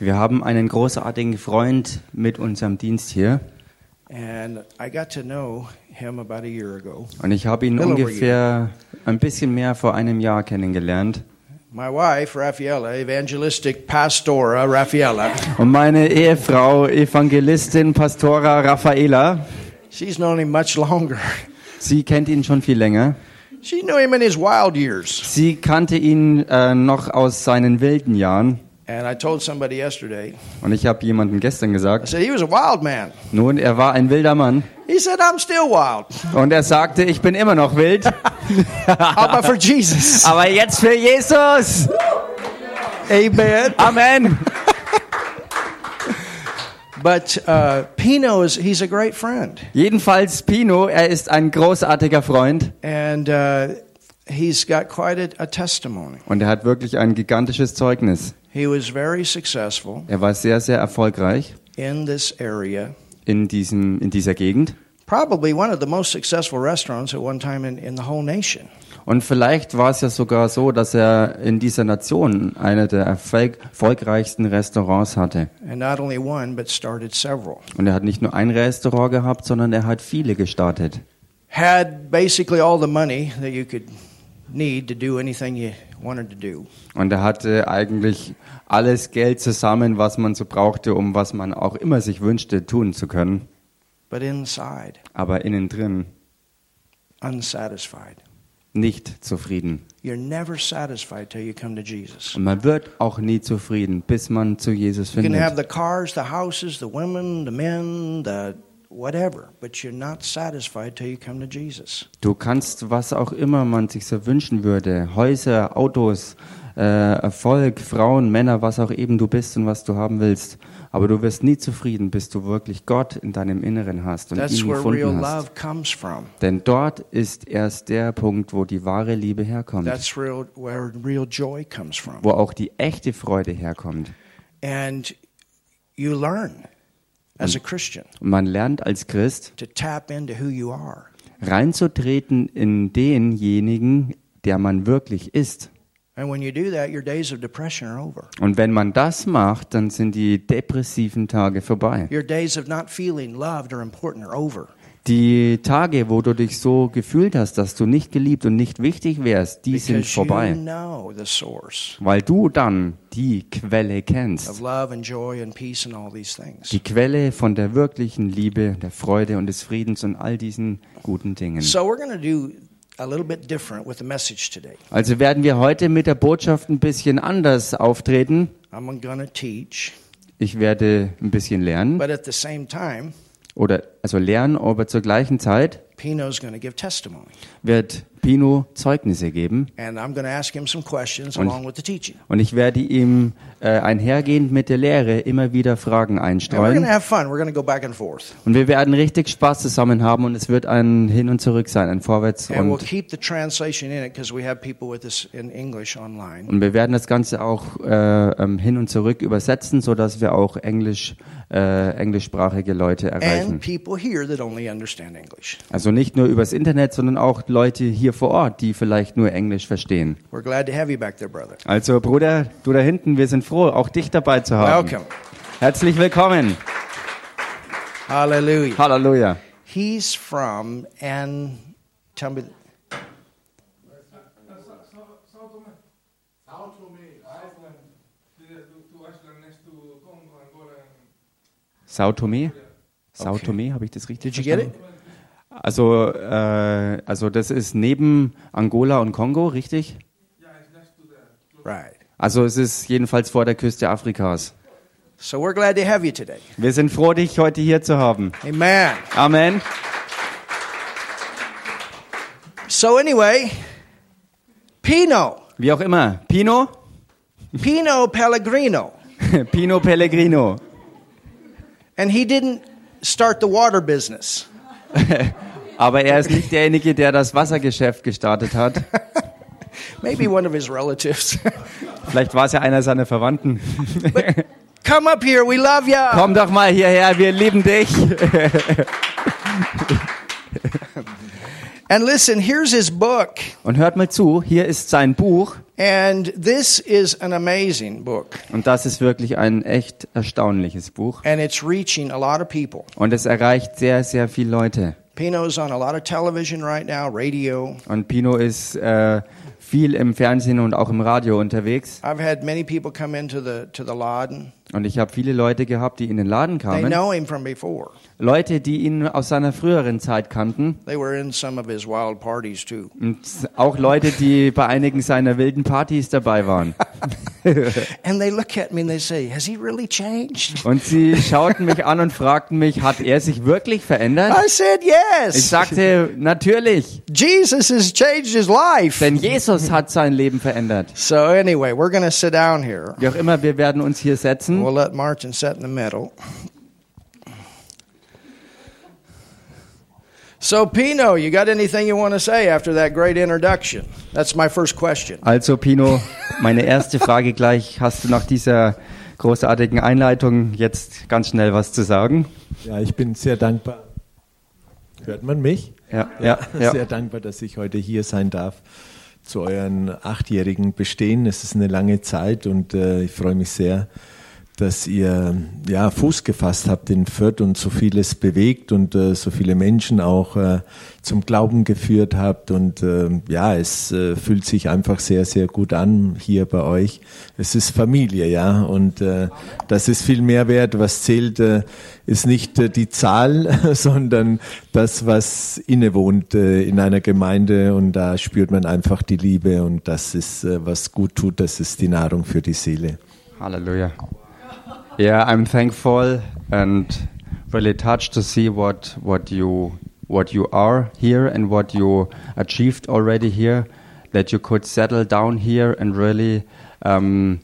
Wir haben einen großartigen Freund mit unserem Dienst hier and I got to know him about a year ago. und ich habe ihn ungefähr ein bisschen mehr vor einem Jahr kennengelernt. My wife, Raffaella, evangelistic pastora Raffaella, Und meine Ehefrau, Evangelistin Pastora Raffaela, she's known him much longer. sie kennt ihn schon viel länger. She knew him in his wild years. Sie kannte ihn äh, noch aus seinen wilden Jahren. And I told somebody yesterday, Und ich habe jemandem gestern I gesagt, said, he was a wild man. nun, er war ein wilder Mann. He said, I'm still wild. Und er sagte, ich bin immer noch wild. About for Jesus? Aber jetzt für Jesus. Amen. Amen. But uh, Pino is, he's a great friend. Jedenfalls Pino, er ist ein großartiger Freund And uh, he's got quite a, a testimony. und er hat wirklich ein gigantisches Zeugnis. He was very successful Er war sehr, sehr erfolgreich in this area. in, diesem, in dieser Gegend. Probably one of the most successful restaurants at one time in, in the whole nation. Und vielleicht war es ja sogar so, dass er in dieser Nation eine der erfolg erfolgreichsten Restaurants hatte. And not only one, but started several. Und er hat nicht nur ein Restaurant gehabt, sondern er hat viele gestartet. Had basically all the money that you could need to do anything you wanted to do. Und er hatte eigentlich alles Geld zusammen, was man so brauchte, um was man auch immer sich wünschte, tun zu können. But inside, Aber innen drin unsatisfied. Nicht zufrieden. Und man wird auch nie zufrieden, bis man zu Jesus You can have findet. the cars, the houses, the women, the men, the whatever, but you're not satisfied till you come to Jesus. Du kannst, was auch immer man sich so wünschen würde, Häuser, Autos, äh, Erfolg, Frauen, Männer, was auch eben du bist und was du haben willst. Aber du wirst nie zufrieden, bis du wirklich Gott in deinem Inneren hast und That's ihn where real gefunden hast. love comes from. Denn dort ist erst der Punkt, wo die wahre Liebe herkommt, That's real, where real joy comes from. wo auch die echte Freude herkommt. And you learn as a Christian Und man lernt als Christ to tap into who you are. reinzutreten in denjenigen, der man wirklich ist. And when you do that, your days of depression are over. Und wenn man das macht, dann sind die depressiven Tage vorbei. Your days of not feeling loved or important are over. Die Tage, wo du dich so gefühlt hast, dass du nicht geliebt und nicht wichtig wärst, die sind vorbei. Weil du dann die Quelle kennst. Die Quelle von der wirklichen Liebe, der Freude und des Friedens und all diesen guten Dingen. So we're going to do Also werden wir heute mit der Botschaft ein bisschen anders auftreten. Ich werde ein bisschen lernen but at the same time, oder also lernen, aber zur gleichen Zeit Pino's going to give testimony. wird Pino Zeugnisse geben. Und- und ich werde ihm äh, einhergehend mit der Lehre immer wieder Fragen einstreuen. und wir werden richtig Spaß zusammen haben und es wird ein Hin und Zurück sein, ein Vorwärts und und wir werden das Ganze auch äh, ähm, hin und zurück übersetzen, so dass wir auch Englisch äh, englischsprachige Leute erreichen. And people here that only understand English. Also nicht nur übers Internet, sondern auch Leute hier vor Ort, die vielleicht nur Englisch verstehen. We're glad to have you back there, brother. Also Bruder, du da hinten, wir sind froh, auch dich dabei zu haben. Welcome. Herzlich willkommen. Hallelujah. Halleluja. He's from, and tell me, Sao Tome, Sao Tome? Sao Okay. Tome, habe ich das richtig did you get it? verstanden? Also, äh, also das ist neben Angola und Kongo, richtig? Right. Also es ist jedenfalls vor der Küste Afrikas. So we're glad to have you today. Wir sind froh, dich heute hier zu haben. Amen. Amen. So anyway, Pino, Wie auch immer. Pino? Pino Pellegrino, Pino Pellegrino. and he didn't start the water business. Aber er ist nicht derjenige, der das Wassergeschäft gestartet hat. Maybe one of his relatives. Vielleicht war es ja einer seiner Verwandten. Come up here, we love ya. Komm doch mal hierher, wir lieben dich. And listen, here's his book. Und hört mal zu, hier ist sein Buch. And this is an amazing book. Und das ist wirklich ein echt erstaunliches Buch. And it's reaching a lot of people. Und es erreicht sehr, sehr viele Leute. Pino's on a lot of television right now, radio. Und Pino ist äh, viel im Fernsehen und auch im Radio unterwegs. I've had many people come into the to the Laden. Und ich habe viele Leute gehabt, die in den Laden They kamen. know him from before. Leute, die ihn aus seiner früheren Zeit kannten. They were in some of his wild parties too. Und auch Leute, die bei einigen seiner wilden Partys dabei waren. And they look at me and they say, "Has he really changed?" Und sie schauten mich an und fragten mich, hat er sich wirklich verändert? I said, Ich "Yes." sagte, natürlich. Jesus has changed his life. Denn Jesus hat sein Leben verändert. So anyway, we're going to sit down here. Wie auch immer, wir werden uns hier setzen. We'll let Martin sit in the middle. So, Pino, you got anything you want to say after that great introduction? That's my first question. Also Pino, meine erste Frage gleich. Hast du nach dieser großartigen Einleitung jetzt ganz schnell was zu sagen? Ja, ich bin sehr dankbar. Hört man mich? Ja, ja, ja. Sehr dankbar, dass ich heute hier sein darf zu euren achtjährigen Bestehen. Es ist eine lange Zeit und äh, ich freue mich sehr, dass ihr ja Fuß gefasst habt in Fürth und so vieles bewegt und äh, so viele Menschen auch äh, zum Glauben geführt habt und äh, ja, es äh, fühlt sich einfach sehr sehr gut an hier bei euch. Es ist Familie, ja, und äh, das ist viel mehr wert. Was zählt, äh, ist nicht äh, die Zahl, sondern das, was innewohnt äh, in einer Gemeinde und da spürt man einfach die Liebe und das ist äh, was gut tut. Das ist die Nahrung für die Seele. Hallelujah. Yeah, I'm thankful and really touched to see what what you what you are here and what you achieved already here. That you could settle down here and really um,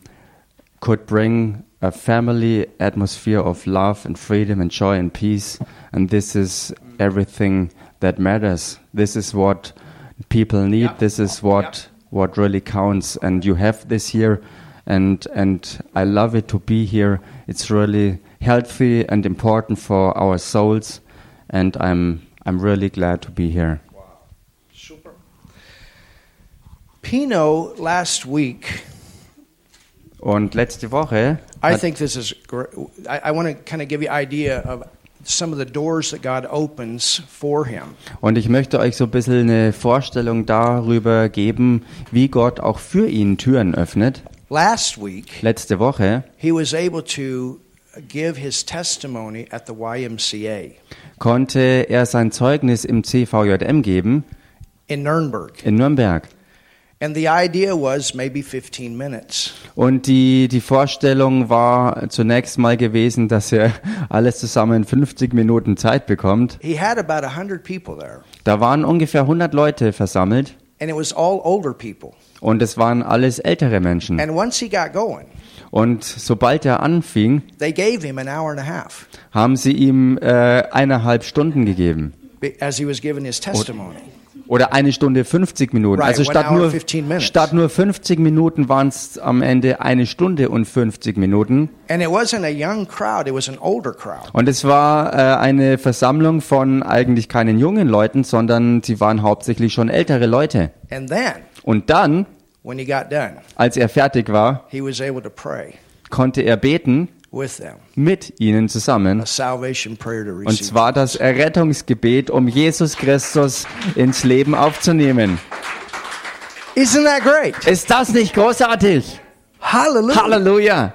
could bring a family atmosphere of love and freedom and joy and peace. And this is everything that matters. This is what people need. This is what what really counts. And you have this here, and and I love it to be here. It's really healthy and important for our souls, and I'm I'm really glad to be here. Wow, Super. Pino last week, Und letzte Woche I think this is great. I, I want to kind of give you an idea of some of the doors that God opens for him. und ich möchte euch so ein bisschen eine Vorstellung darüber geben, wie Gott auch für ihn Türen öffnet. Last week, Letzte Woche he was able to give his testimony at the YMCA konnte er sein Zeugnis im CVJM geben in Nuremberg. in Nürnberg. And the idea was maybe 15 minutes. Und die, die Vorstellung war zunächst mal gewesen, dass er alles zusammen in 50 Minuten Zeit bekommt. He had about 100 people there, Da waren ungefähr 100 Leute versammelt and it was all older people. Und es waren alles ältere Menschen. And once he got going, Und sobald er anfing, haben sie ihm äh, eineinhalb Stunden gegeben. be- as he was giving his testimony. Oder eine Stunde 50 Minuten. Also statt nur, 15 minutes. statt nur 50 Minuten waren es am Ende eine Stunde und 50 Minuten. Und es war äh, eine Versammlung von eigentlich keinen jungen Leuten, sondern sie waren hauptsächlich schon ältere Leute. And then, Und dann, when he got done, als er fertig war, he was able to pray konnte er beten with them mit ihnen zusammen. Und zwar das Errettungsgebet, um Jesus Christus ins Leben aufzunehmen. Isn't that great? Ist das nicht großartig? Halleluja!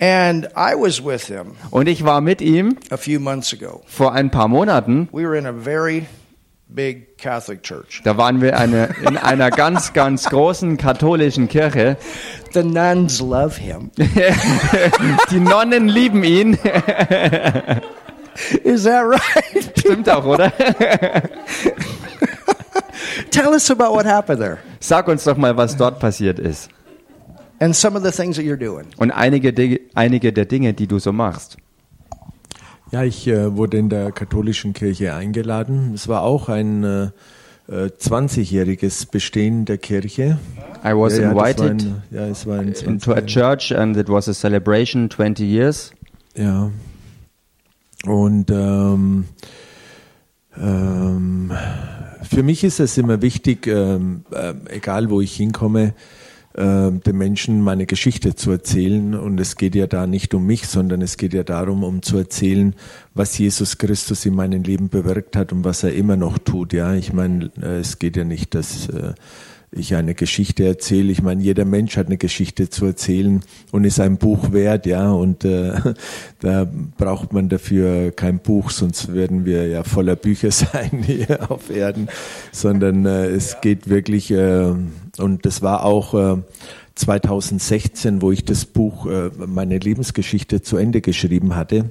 And I was with him Und ich war mit ihm vor ein paar Monaten. We were in a very big Catholic church. Da waren wir eine, in einer ganz, ganz großen katholischen Kirche. The nuns love him. Die Nonnen lieben ihn. Is that right? Stimmt auch, oder? Tell us about what happened there Sag uns doch mal, was dort passiert ist. and some of the things that you're doing. Und einige, einige der Dinge, die du so machst. Ja, ich äh, wurde in der katholischen Kirche eingeladen. Es war auch ein äh, äh, 20-jähriges Bestehen der Kirche. I was ja, ja, invited ein, ja, es war ein 20 into a church and it was a celebration 20 years. Ja. Und ähm, ähm, für mich ist es immer wichtig, ähm, ähm, egal wo ich hinkomme, äh, den Menschen meine Geschichte zu erzählen. Und es geht ja da nicht um mich, sondern es geht ja darum, um zu erzählen, was Jesus Christus in meinem Leben bewirkt hat und was er immer noch tut. Ja, ich meine, äh, es geht ja nicht, dass äh, ich eine Geschichte erzähle. Ich meine, jeder Mensch hat eine Geschichte zu erzählen und ist ein Buch wert, ja. Und äh, da braucht man dafür kein Buch, sonst würden wir ja voller Bücher sein hier auf Erden. Sondern äh, es geht wirklich, äh, und das war auch äh, 2016, wo ich das Buch, äh, meine Lebensgeschichte zu Ende geschrieben hatte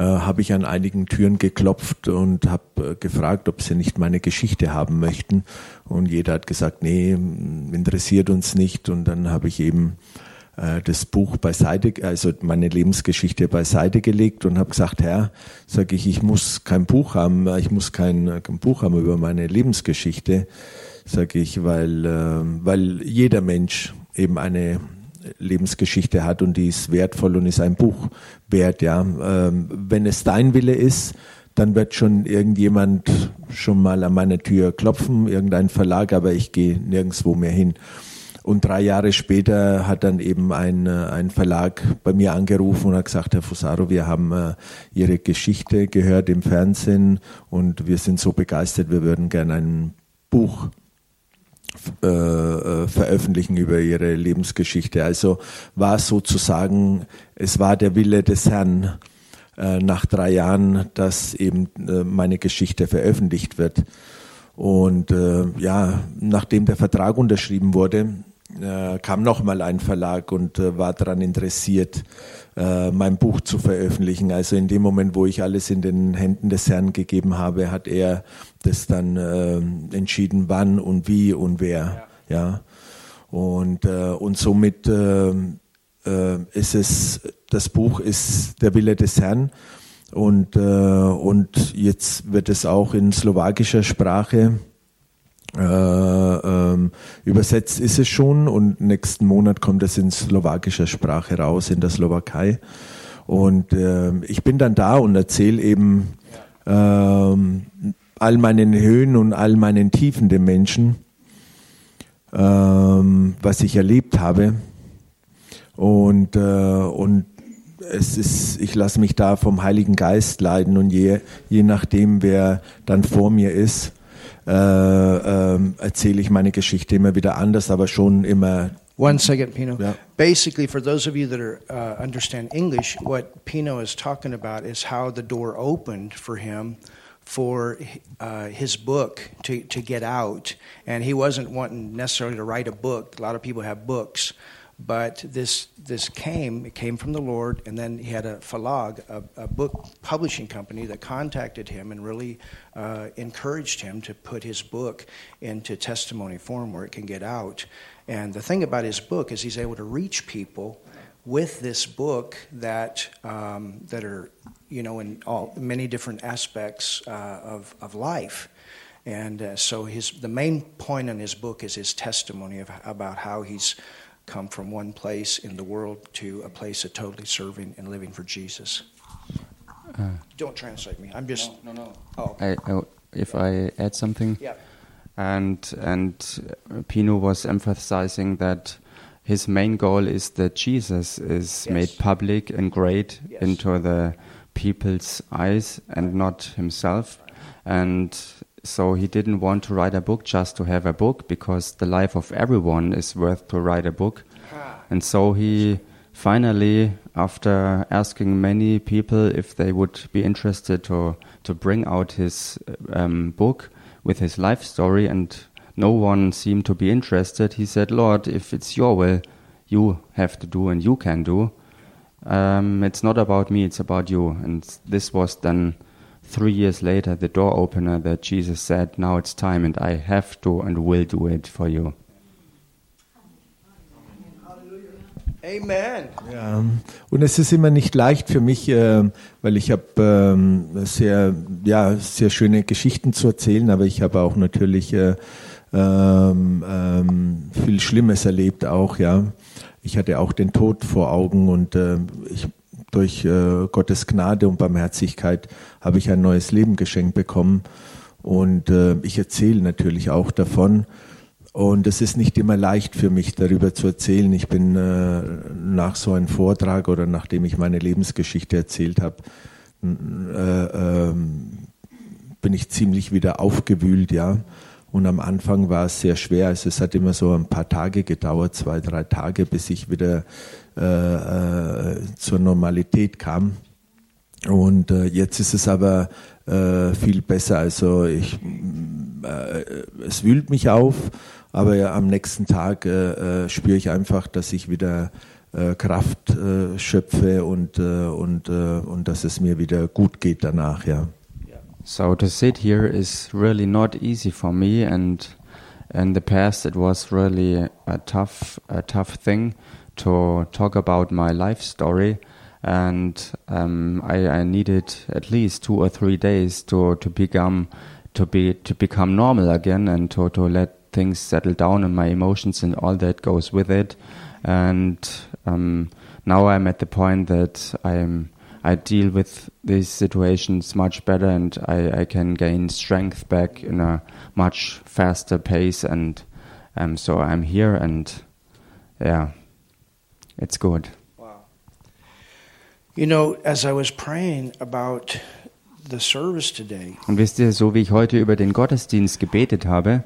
äh, habe ich an einigen Türen geklopft und habe äh, gefragt, ob sie nicht meine Geschichte haben möchten. Und jeder hat gesagt, nee, interessiert uns nicht. Und dann habe ich eben äh, das Buch beiseite, also meine Lebensgeschichte beiseite gelegt und habe gesagt, Herr, sage ich, ich muss kein Buch haben, ich muss kein, kein Buch haben über meine Lebensgeschichte, sage ich, weil, weil jeder Mensch eben eine Lebensgeschichte hat und die ist wertvoll und ist ein Buch wert. Ja, ähm, wenn es dein Wille ist, dann wird schon irgendjemand schon mal an meine Tür klopfen, irgendein Verlag, aber ich gehe nirgendwo mehr hin. Und drei Jahre später hat dann eben ein, äh, ein Verlag bei mir angerufen und hat gesagt, Herr Fusaro, wir haben äh, Ihre Geschichte gehört im Fernsehen und wir sind so begeistert, wir würden gerne ein Buch äh, äh, veröffentlichen über ihre Lebensgeschichte. Also war sozusagen, es war der Wille des Herrn äh, nach drei Jahren, dass eben meine Geschichte veröffentlicht wird. Und ja, nachdem der Vertrag unterschrieben wurde, äh, kam nochmal ein Verlag und war daran interessiert, äh, mein Buch zu veröffentlichen. Also in dem Moment, wo ich alles in den Händen des Herrn gegeben habe, hat er das dann äh, entschieden, wann und wie und wer. Ja. ja. Und, äh, und somit äh, äh, ist es, das Buch ist der Wille des Herrn. Und, äh, und jetzt wird es auch in slowakischer Sprache äh, ähm, übersetzt ist es schon und nächsten Monat kommt es in slowakischer Sprache raus, in der Slowakei. Und äh, ich bin dann da und erzähle eben äh, all meinen Höhen und all meinen Tiefen den Menschen, äh, was ich erlebt habe. Und, äh, und es ist, ich lasse mich da vom Heiligen Geist leiden und je, je nachdem, wer dann vor mir ist, äh, äh, erzähle ich meine Geschichte immer wieder anders, aber schon immer. One second, Pino. Yeah. Basically, for those of you that are, uh, understand English, what Pino is talking about is how the door opened for him for uh, his book to, to get out. And he wasn't wanting necessarily to write a book. A lot of people have books. But this this came it came from the Lord, and then he had a Falag, a, a book publishing company, that contacted him and really uh, encouraged him to put his book into testimony form where it can get out. And the thing about his book is he's able to reach people with this book that um, that are you know in all many different aspects uh, of of life. And uh, so his the main point in his book is his testimony of, about how he's come from one place in the world to a place of totally serving and living for Jesus. Uh, Don't translate me. I'm just. no, no. no. Oh, I, I, if I add something, yeah. and and Pino was emphasizing that his main goal is that Jesus is Yes. made public and great Yes. into the people's eyes and not himself, and so he didn't want to write a book just to have a book because the life of everyone is worth to write a book. And so he finally, after asking many people if they would be interested to, to bring out his um, book with his life story, and no one seemed to be interested, he said, Lord, if it's your will, you have to do and you can do. Um, it's not about me, it's about you. And this was then three years later the door opener that Jesus said, Now it's time, and I have to and will do it for you. Amen. Ja, und es ist immer nicht leicht für mich, äh, weil ich habe ähm, sehr, ja, sehr schöne Geschichten zu erzählen, aber ich habe auch natürlich äh, ähm, ähm, viel Schlimmes erlebt auch, ja. Ich hatte auch den Tod vor Augen und äh, ich, durch äh, Gottes Gnade und Barmherzigkeit habe ich ein neues Leben geschenkt bekommen und äh, ich erzähle natürlich auch davon. Und es ist nicht immer leicht für mich, darüber zu erzählen. Ich bin äh, nach so einem Vortrag oder nachdem ich meine Lebensgeschichte erzählt habe, äh, ähm, bin ich ziemlich wieder aufgewühlt, ja. Und am Anfang war es sehr schwer. Also es hat immer so ein paar Tage gedauert, zwei, drei Tage, bis ich wieder äh, äh, zur Normalität kam. Und äh, jetzt ist es aber äh, viel besser. Also ich, äh, es wühlt mich auf, aber ja, am nächsten Tag äh, äh, spüre ich einfach, dass ich wieder äh, Kraft schöpfe und, und, und dass es mir wieder gut geht danach, ja. So to sit here is really not easy for me, and in the past it was really a tough, a tough thing to talk about my life story, and um, I, I needed at least two or three days to to become to be to become normal again and to to let things settle down and my emotions and all that goes with it, and um, now I'm at the point that I'm I deal with these situations much better and I, I can gain strength back in a much faster pace and um, so I'm here and yeah, it's good. You know, as I was praying about the service today, Und wisst ihr, so wie ich heute über den Gottesdienst gebetet habe,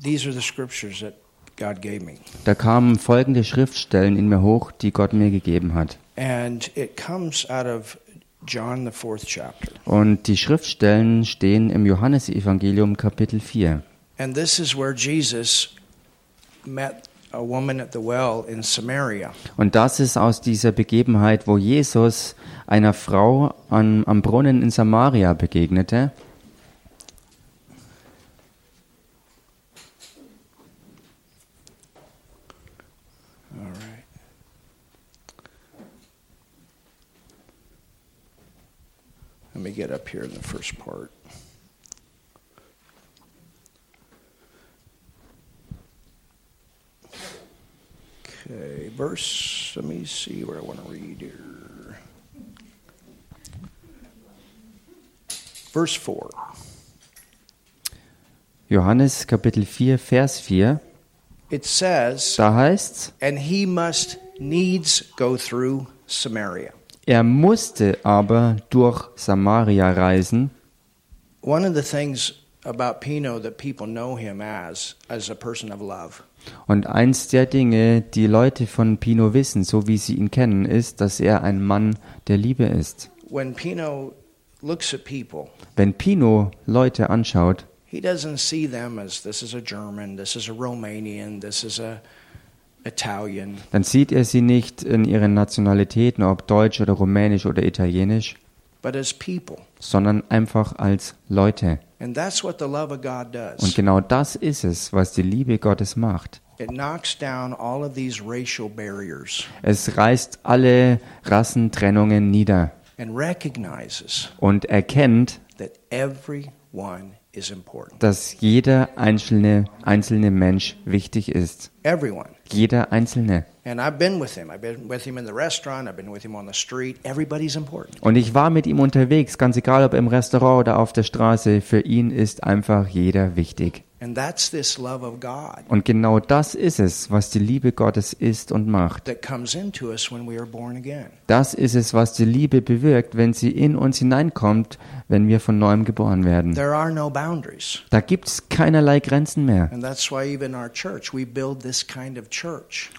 these are the scriptures that God gave me. da kamen folgende Schriftstellen in mir hoch, die Gott mir gegeben hat. And it comes out of John, the fourth chapter. Und die Schriftstellen stehen im Johannesevangelium Kapitel 4. And this is where Jesus met a woman at the well in Samaria. Und das ist aus dieser Begebenheit, wo Jesus einer Frau an, am Brunnen in Samaria begegnete. All right. Let me get up here in the first part. Okay, verse, let me see where I want to read here. Verse 4. Johannes Kapitel 4, Vers 4. It says, Da heißt's, And he must needs go through Samaria. er musste aber durch Samaria reisen. One of the things about Pino that people know him as, as a person of love. Und eins der Dinge, die Leute von Pino wissen, so wie sie ihn kennen, ist, dass er ein Mann der Liebe ist. When Pino looks at people, Wenn Pino Leute anschaut, he doesn't see them as this is a German, this is a Romanian, this is a Italian. dann sieht er sie nicht in ihren Nationalitäten, ob deutsch oder rumänisch oder italienisch, but as people. sondern einfach als Leute. And that's what the love of God Und does. genau das ist es, was die Liebe Gottes macht. It knocks down all of these racial barriers Es reißt alle Rassentrennungen nieder and recognizes und erkennt, that everyone is important. dass jeder einzelne, einzelne Mensch wichtig ist. Jeder einzelne. And I've been with him. I've been with him in the restaurant. I've been with him on the street. Everybody's important. Und ich war mit ihm unterwegs, ganz egal ob im Restaurant oder auf der Straße. Für ihn ist einfach jeder wichtig. And that's this love of God Und genau das ist es, was die Liebe Gottes ist und macht. that comes into us when we are born again. Das ist es, was die Liebe bewirkt, wenn sie in uns hineinkommt, wenn wir von neuem geboren werden. There are no boundaries. Da gibt es keinerlei Grenzen mehr.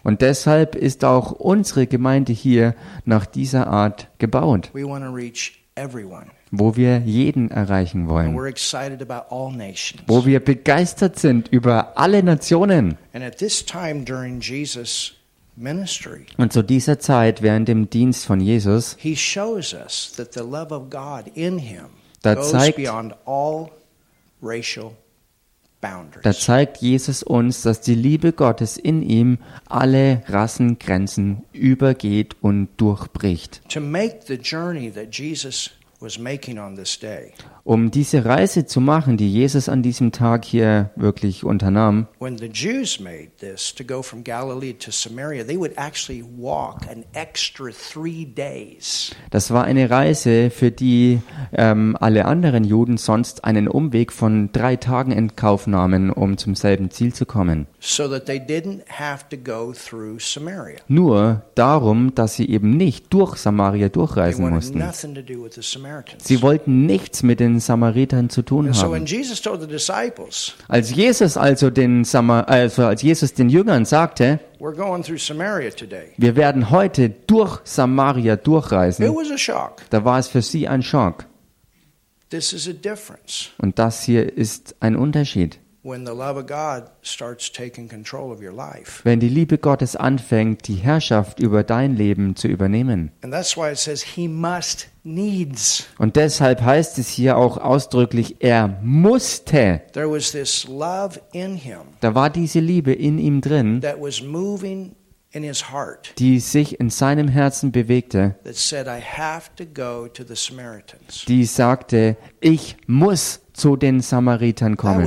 Und deshalb ist auch unsere Gemeinde hier nach dieser Art gebaut, We want to reach everyone. Wo wir jeden erreichen wollen, wo wir begeistert sind über alle Nationen. And at this time during Jesus' ministry, Und zu dieser Zeit, während dem Dienst von Jesus, he shows us that the love of God in him Da zeigt- beyond all racial da zeigt Jesus uns, dass die Liebe Gottes in ihm alle Rassengrenzen übergeht und durchbricht. To make the journey that Jesus Um diese Reise zu machen, die Jesus an diesem Tag hier wirklich unternahm, When the Jews made this to go from Galilee to Samaria, they would actually walk an extra three days. das war eine Reise, für die ähm, alle anderen Juden sonst einen Umweg von drei Tagen in Kauf nahmen, um zum selben Ziel zu kommen. So that they didn't have to go through Samaria. Nur darum, dass sie eben nicht durch Samaria durchreisen mussten. nothing to do with the Samaritans. Sie wollten nichts mit den Samaritern zu tun haben. Jesus told the disciples, Als Jesus also den Samar also als Jesus den Jüngern sagte, "We're going through Samaria today," wir werden heute durch Samaria it durchreisen, was a shock. da war es für sie ein Schock. This is a difference Und das hier ist ein Unterschied. When the love of God starts taking control of your life. Wenn die Liebe Gottes anfängt, die Herrschaft über dein Leben zu übernehmen. And that's why it says he must needs. Und deshalb heißt es hier auch ausdrücklich, er musste. There was this love in him Da war diese Liebe in ihm drin, that was moving in his heart die sich in seinem Herzen bewegte, that said, I have to go to the Samaritans. die sagte, ich muss zu den Samaritern kommen.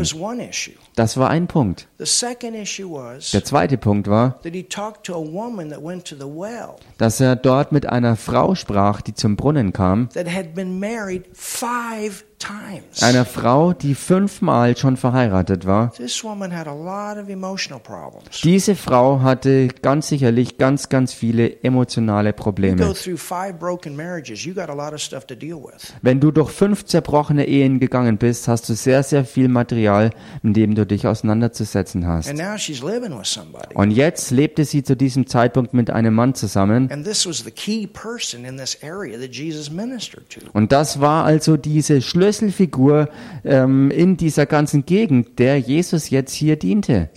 Das war ein Punkt. The second issue was Der zweite Punkt war, that he talked to a woman that went to the well dass er dort mit einer Frau sprach, die zum Brunnen kam, that had been married five times. einer Frau, die fünfmal schon verheiratet war. Diese Frau hatte ganz sicherlich ganz, ganz viele emotionale Probleme. Wenn du durch fünf zerbrochene Ehen gegangen bist, hast du sehr, sehr viel Material, mit dem du dich auseinanderzusetzen hast. With somebody. Und jetzt lebte sie zu diesem Zeitpunkt mit einem Mann zusammen. Und das war also diese Schlüsselfigur ähm, in dieser ganzen Gegend, der Jesus jetzt hier diente.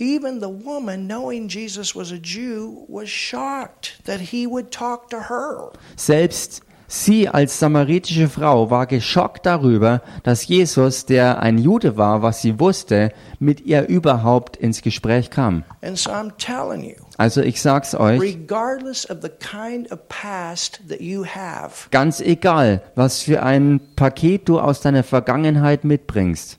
Selbst sie als samaritische Frau war geschockt darüber, dass Jesus, der ein Jude war, was sie wusste, mit ihr überhaupt ins Gespräch kam. Also ich sag's euch, ganz egal, was für ein Paket du aus deiner Vergangenheit mitbringst,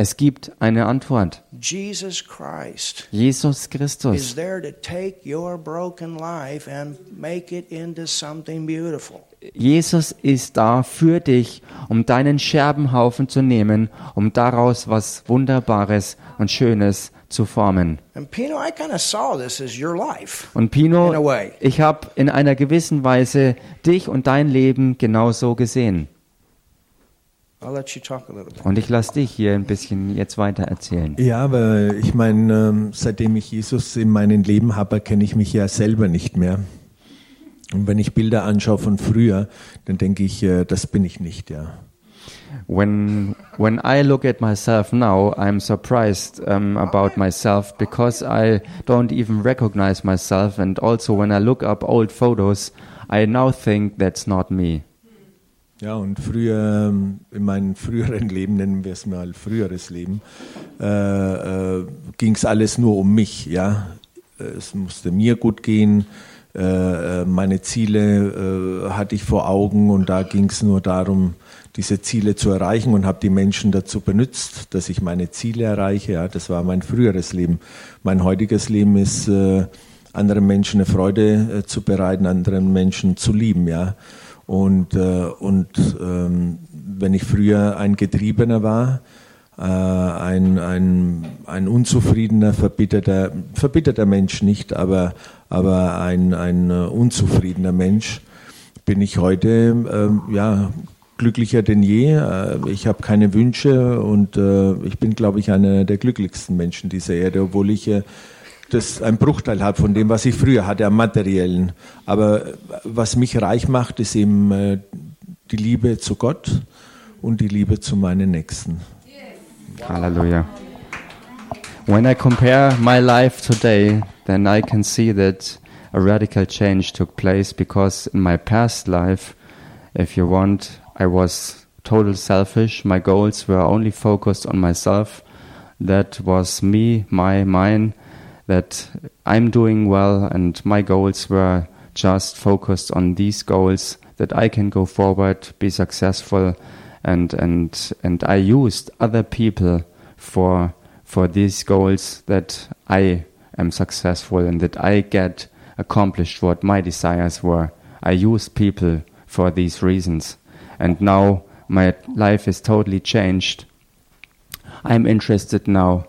es gibt eine Antwort. Jesus Christ Jesus is Christus. there to take your broken life and make it into something beautiful. Jesus ist da für dich, um deinen Scherbenhaufen zu nehmen, um daraus was Wunderbares und Schönes zu formen. And Pino, I kind of saw this as your life. Und Pino, ich habe in einer gewissen Weise dich und dein Leben genauso gesehen. I'll let you talk a little bit. Und ich lasse dich hier ein bisschen jetzt weiter erzählen. Ja, aber ich meine, ähm, seitdem ich Jesus in meinem Leben habe, erkenne ich mich ja selber nicht mehr. Und wenn ich Bilder anschaue von früher, dann denke ich, äh, das bin ich nicht, ja. When when I look at myself now, I'm surprised um, about myself because I don't even recognize myself. And also when I look up old photos, I now think that's not me. Ja, und früher, ähm, in meinem früheren Leben, nennen wir es mal früheres Leben, äh, äh, ging es alles nur um mich, ja. Es musste mir gut gehen, äh, äh, meine Ziele äh, hatte ich vor Augen und da ging es nur darum, diese Ziele zu erreichen und habe die Menschen dazu benutzt, dass ich meine Ziele erreiche. Ja, das war mein früheres Leben. Mein heutiges Leben ist, äh, anderen Menschen eine Freude zu bereiten, anderen Menschen zu lieben, ja. Und, äh, und ähm, wenn ich früher ein Getriebener war, äh, ein, ein, ein unzufriedener, verbitterter, verbitterter Mensch nicht, aber, aber ein, ein äh, unzufriedener Mensch, bin ich heute ähm, ja, glücklicher denn je. Äh, ich habe keine Wünsche und äh, ich bin, glaube ich, einer der glücklichsten Menschen dieser Erde, obwohl ich äh, das ein Bruchteil habe von dem, was ich früher hatte am materiellen. Aber was mich reich macht, ist eben äh, die Liebe zu Gott und die Liebe zu meinen Nächsten. Hallelujah. When I compare my life today, then I can see that a radical change took place because in my past life, if you want, I was total selfish. My goals were only focused on myself. That was me, my, mine, that I'm doing well, and my goals were just focused on these goals that I can go forward, be successful, and and and I used other people for for these goals that I am successful and that I get accomplished what my desires were. I used people for these reasons, and now my life is totally changed. I'm interested now,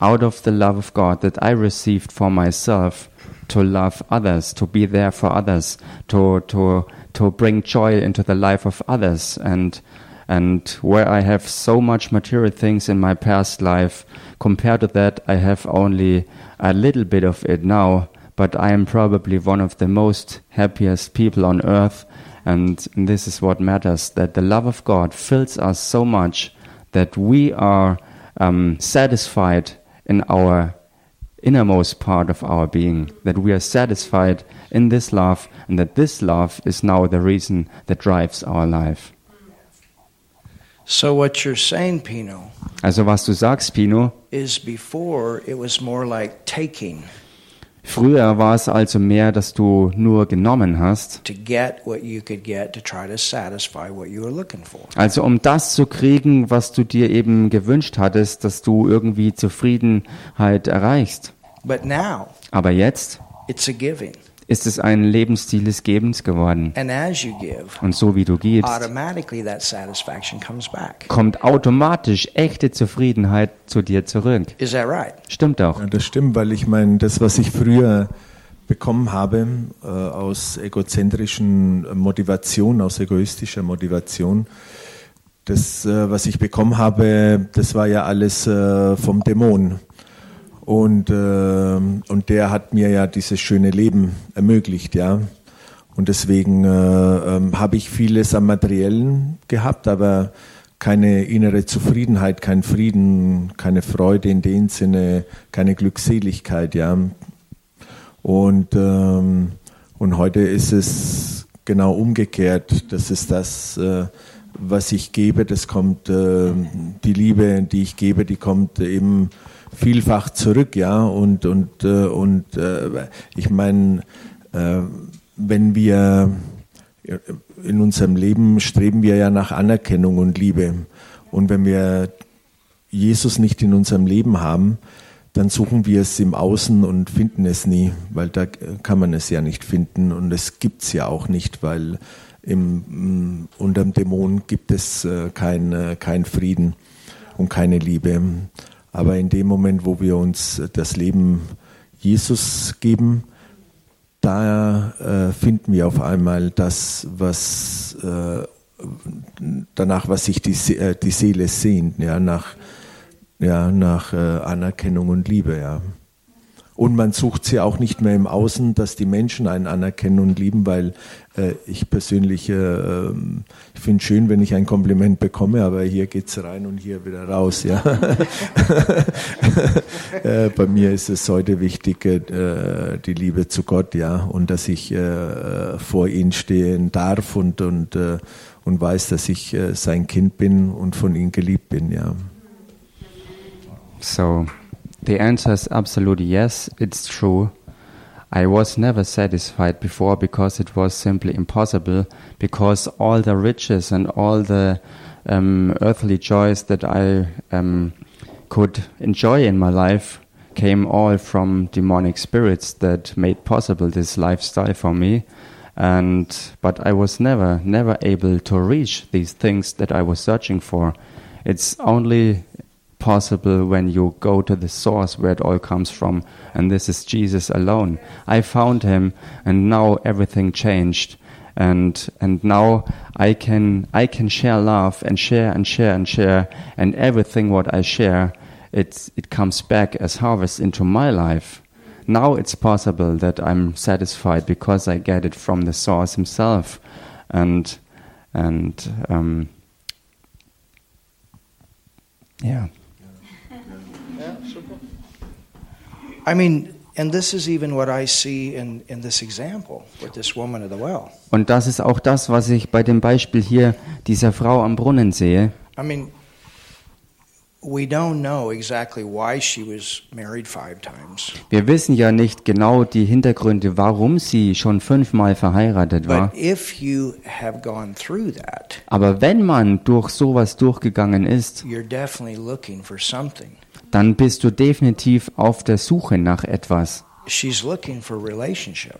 out of the love of God that I received for myself, to love others, to be there for others, to to to bring joy into the life of others, and and where I have so much material things in my past life, compared to that, I have only a little bit of it now. But I am probably one of the most happiest people on earth, and this is what matters: that the love of God fills us so much that we are um, satisfied in our innermost part of our being, that we are satisfied in this love, and that this love is now the reason that drives our life. So what you're saying, Pino, Also was du sagst, Pino, is before it was more like taking früher war es also mehr, dass du nur genommen hast, to get what you could get to try to satisfy what you were looking for. also um das zu kriegen, was du dir eben gewünscht hattest, dass du irgendwie Zufriedenheit erreichst. But now Aber jetzt it's a giving. Ist es ein Lebensstil des Gebens geworden. And as you give, Und so wie du gibst, automatically that satisfaction comes back. kommt automatisch echte Zufriedenheit zu dir zurück. Is that right? Stimmt auch. Ja, das stimmt, weil ich meine, das, was ich früher bekommen habe, äh, aus egozentrischen Motivation, aus egoistischer Motivation, das, äh, was ich bekommen habe, das war ja alles äh, vom Dämon. Und, äh, und der hat mir ja dieses schöne Leben ermöglicht, ja. Und deswegen äh, ähm, habe ich vieles am Materiellen gehabt, aber keine innere Zufriedenheit, kein Frieden, keine Freude in dem Sinne, keine Glückseligkeit, ja. Und, ähm, und heute ist es genau umgekehrt. Das ist das, äh, was ich gebe, das kommt, äh, die Liebe, die ich gebe, die kommt eben vielfach zurück, ja. Und, und, äh, und äh, ich meine, äh, wenn wir in unserem Leben streben wir ja nach Anerkennung und Liebe. Und wenn wir Jesus nicht in unserem Leben haben, dann suchen wir es im Außen und finden es nie, weil da kann man es ja nicht finden und es gibt es ja auch nicht, weil im, mm, unterm Dämon gibt es äh, kein, äh, kein Frieden und keine Liebe. Aber in dem Moment, wo wir uns das Leben Jesus geben, da äh, finden wir auf einmal das, was äh, danach, was sich die, äh, die Seele sehnt, ja, nach, ja, nach äh, Anerkennung und Liebe, ja. Und man sucht sie auch nicht mehr im Außen, dass die Menschen einen anerkennen und lieben, weil äh, ich persönlich, äh, ähm, finde es schön, wenn ich ein Kompliment bekomme, aber hier geht's rein und hier wieder raus, ja. äh, bei mir ist es heute wichtig, äh, die Liebe zu Gott, ja, und dass ich äh, vor ihm stehen darf und, und, äh, und weiß, dass ich äh, sein Kind bin und von ihm geliebt bin, ja. So, the answer is absolutely yes, it's true. I was never satisfied before because it was simply impossible, because all the riches and all the um, earthly joys that I um, could enjoy in my life came all from demonic spirits that made possible this lifestyle for me. And but I was never, never able to reach these things that I was searching for. It's only possible when you go to the source where it all comes from, and this is Jesus alone. I found him, and now everything changed. And and now I can I can share love and share and share and share, and everything what I share, it's it comes back as harvest into my life. Now it's possible that I'm satisfied because I get it from the source himself, and and um, yeah. I mean, and this is even what I see in, in this example with this woman at the well. Und das ist auch das, was ich bei dem Beispiel hier dieser Frau am Brunnen sehe. I mean, we don't know exactly why she was married five times. Wir wissen ja nicht genau die Hintergründe, warum sie schon fünfmal verheiratet war. But if you have gone through that, Aber wenn man durch sowas durchgegangen ist, you're definitely looking for something. Dann bist du definitiv auf der Suche nach etwas.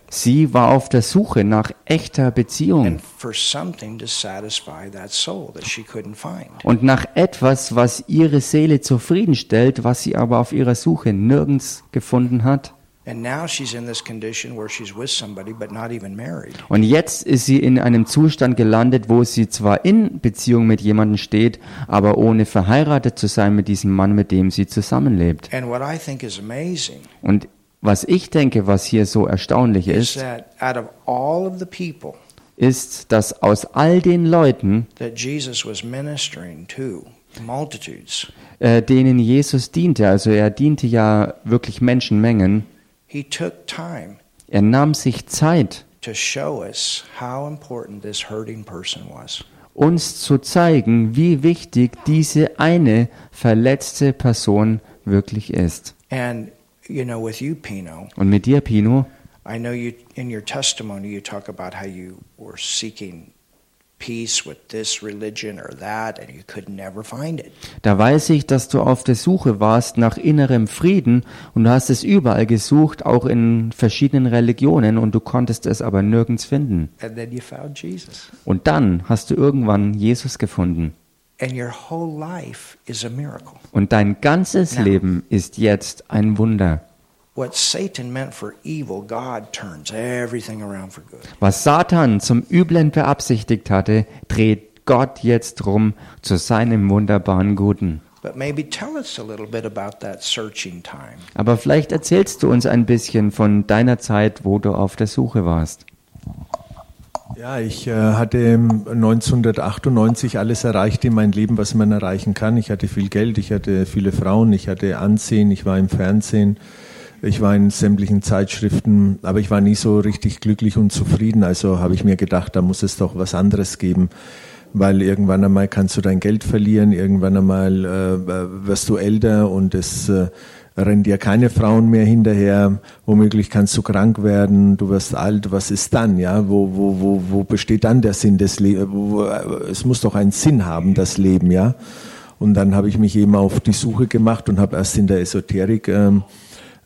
Sie war auf der Suche nach echter Beziehung and for something to satisfy that soul that she couldn't find. und nach etwas, was ihre Seele zufriedenstellt, was sie aber auf ihrer Suche nirgends gefunden hat. And now she's in this condition where she's with somebody but not even married. Und jetzt ist sie in einem Zustand gelandet, wo sie zwar in Beziehung mit jemandem steht, aber ohne verheiratet zu sein mit diesem Mann, mit dem sie zusammenlebt. And what I think is amazing Und was ich denke, was hier so erstaunlich is ist, that out of all of the people ist, dass aus all den Leuten, äh, denen Jesus diente, also er diente ja wirklich Menschenmengen, er nahm sich Zeit, to show us how important this hurting person was. uns zu zeigen, wie wichtig diese eine verletzte Person wirklich ist. And you know, with you, Pino, Und mit dir, Pino, I know you in your testimony you talk about how you were seeking Da weiß ich, dass du auf der Suche warst nach innerem Frieden und du hast es überall gesucht, auch in verschiedenen Religionen und du konntest es aber nirgends finden. And then you found Jesus. Und dann hast du irgendwann Jesus gefunden. Und dein ganzes. Leben ist jetzt ein Wunder. What Satan meant for evil, God turns everything around for good. Was Satan zum Üblen beabsichtigt hatte, dreht Gott jetzt rum zu seinem wunderbaren Guten. But maybe tell us a little bit about that searching time. Aber vielleicht erzählst du uns ein bisschen von deiner Zeit, wo du auf der Suche warst. Ja, ich äh, hatte im 1998 alles erreicht in meinem Leben, was man erreichen kann. Ich hatte viel Geld, ich hatte viele Frauen, ich hatte Ansehen, ich war im Fernsehen, ich war in sämtlichen Zeitschriften, aber ich war nie so richtig glücklich und zufrieden. Also habe ich mir gedacht, da muss es doch was anderes geben, weil irgendwann einmal kannst du dein Geld verlieren, irgendwann einmal äh, wirst du älter und es äh, rennen dir keine Frauen mehr hinterher, womöglich kannst du krank werden, du wirst alt, was ist dann, ja, wo, wo, wo, wo besteht dann der Sinn des Lebens, es muss doch einen Sinn haben, das Leben, ja, und dann habe ich mich eben auf die Suche gemacht und habe erst in der Esoterik, ähm,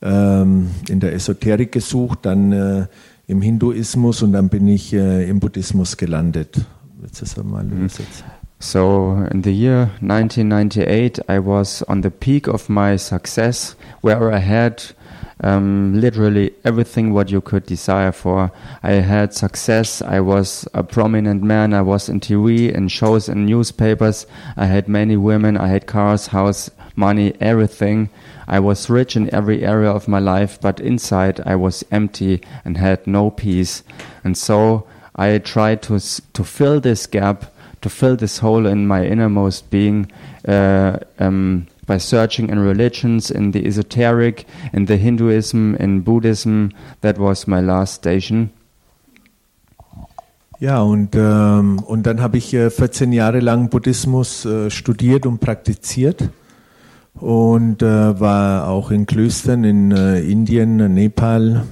ähm, in der Esoterik gesucht, dann äh, im Hinduismus und dann bin ich äh, im Buddhismus gelandet. Willst du das mal übersetzen? So, in the year 1998, I was on the peak of my success, where I had um, literally everything what you could desire for. I had success. I was a prominent man. I was in TV, in shows, in newspapers. I had many women. I had cars, house, money, everything. I was rich in every area of my life, but inside I was empty and had no peace. And so I tried to to fill this gap to fill this hole in my innermost being uh, um, by searching in religions, in the esoteric, in the Hinduism, in Buddhism. That was my last station. Ja, und, ähm, und dann habe ich äh, 14 Jahre lang Buddhismus äh, studiert und praktiziert und äh, war auch in Klöstern in äh, Indien, Nepal,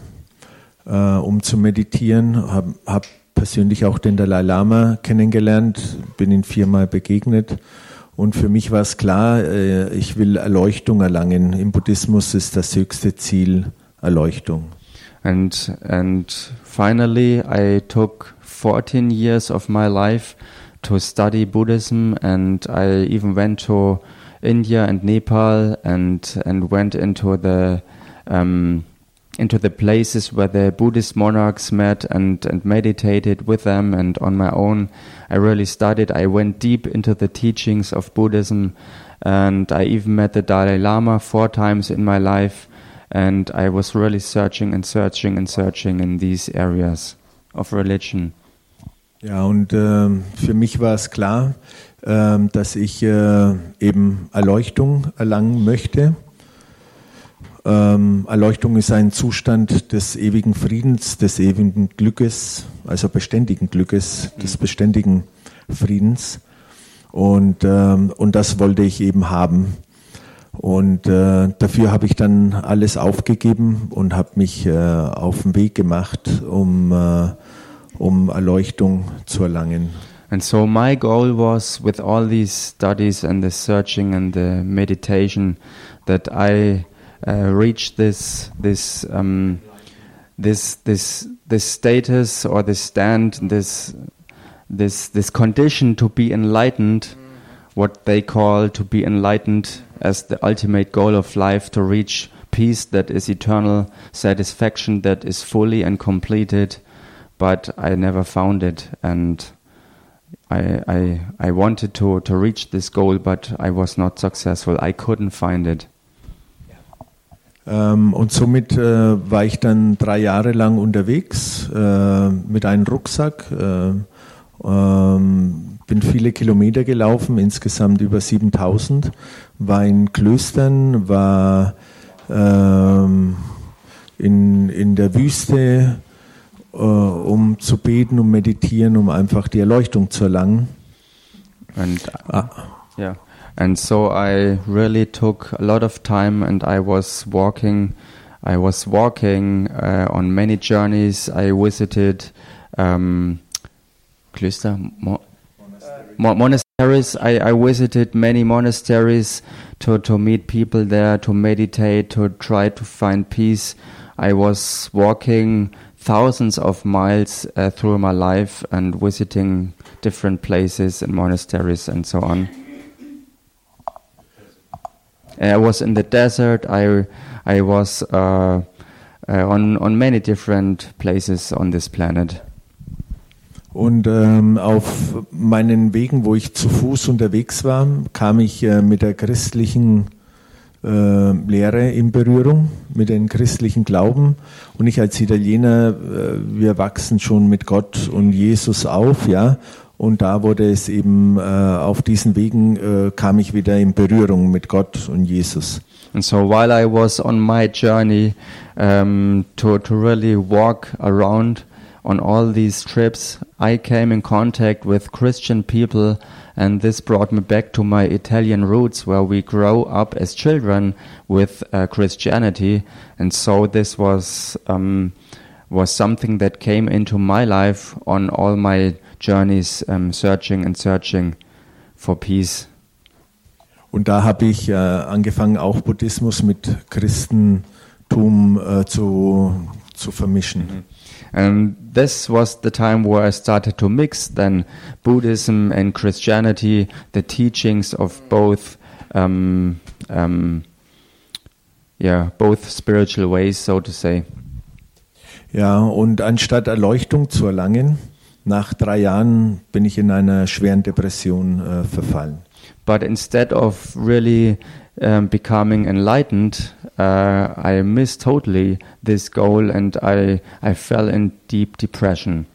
äh, um zu meditieren. Habe hab persönlich auch den Dalai Lama kennengelernt, bin ihn viermal begegnet. Und für mich war es klar, äh, ich will Erleuchtung erlangen. Im Buddhismus ist das höchste Ziel Erleuchtung. And and finally, I took 14 years of my life to study Buddhism, and I even went to India and Nepal, and and went into the um, into the places where the Buddhist monarchs met and and meditated with them, and on my own, I really studied. I went deep into the teachings of Buddhism, and I even met the Dalai Lama four times in my life and I was really searching and searching and searching in these areas of religion. Ja, und ähm, für mich war es klar, dass ich äh, eben Erleuchtung erlangen möchte. Ähm, Erleuchtung ist ein Zustand des ewigen Friedens, des ewigen Glückes, also beständigen Glückes, des beständigen Friedens. Und, ähm, und das wollte ich eben haben. Und äh, dafür habe ich dann alles aufgegeben und habe mich äh, auf den Weg gemacht, um, äh, um Erleuchtung zu erlangen. And so my goal was with all these studies and the searching and the meditation that I uh, reach this this um, this this this status or this stand this this this condition to be enlightened what they call to be enlightened as the ultimate goal of life to reach peace that is eternal satisfaction that is fully and completed but I never found it. And I, I, I wanted to, to reach this goal, but I was not successful. I couldn't find it. Ähm, und somit äh, war ich dann drei Jahre lang unterwegs äh, mit einem Rucksack. Äh, ähm, bin viele Kilometer gelaufen, insgesamt über 7000. War in Klöstern, war ähm, in, in der Wüste, um zu beten, um meditieren, um einfach die Erleuchtung zu erlangen. And uh, yeah, and so I really took a lot of time, and I was walking. I was walking uh, on many journeys. I visited um, Klöster, mo mo monasteries. I, I visited many monasteries to, to meet people there, to meditate, to try to find peace. I was walking thousands of miles uh, through my life and visiting different places and monasteries and so on. I was in the desert. I I was uh, uh, on on many different places on this planet. Und ähm, auf meinen Wegen, wo ich zu Fuß unterwegs war, kam ich äh, mit der christlichen äh, Lehre in Berührung, mit dem christlichen Glauben. Und ich als Italiener, äh, wir wachsen schon mit Gott und Jesus auf, ja. Und da wurde es eben äh, auf diesen Wegen äh, kam ich wieder in Berührung mit Gott und Jesus. And so while I was on my journey um, to to really walk around on all these trips, I came in contact with Christian people, and this brought me back to my Italian roots, where we grow up as children with uh, Christianity, and so this was um, was something that came into my life on all my journeys, um, searching and searching for peace. Und da habe ich äh, angefangen, auch Buddhismus mit Christentum äh, zu, zu vermischen. And this was the time where I started to mix then Buddhism and Christianity, the teachings of both, um, um, yeah, both spiritual ways, so to say. Ja, und anstatt Erleuchtung zu erlangen, nach drei Jahren bin ich in einer schweren Depression äh, verfallen. But instead of really um, becoming enlightened, uh, I missed totally this goal and I, I fell in deep depression.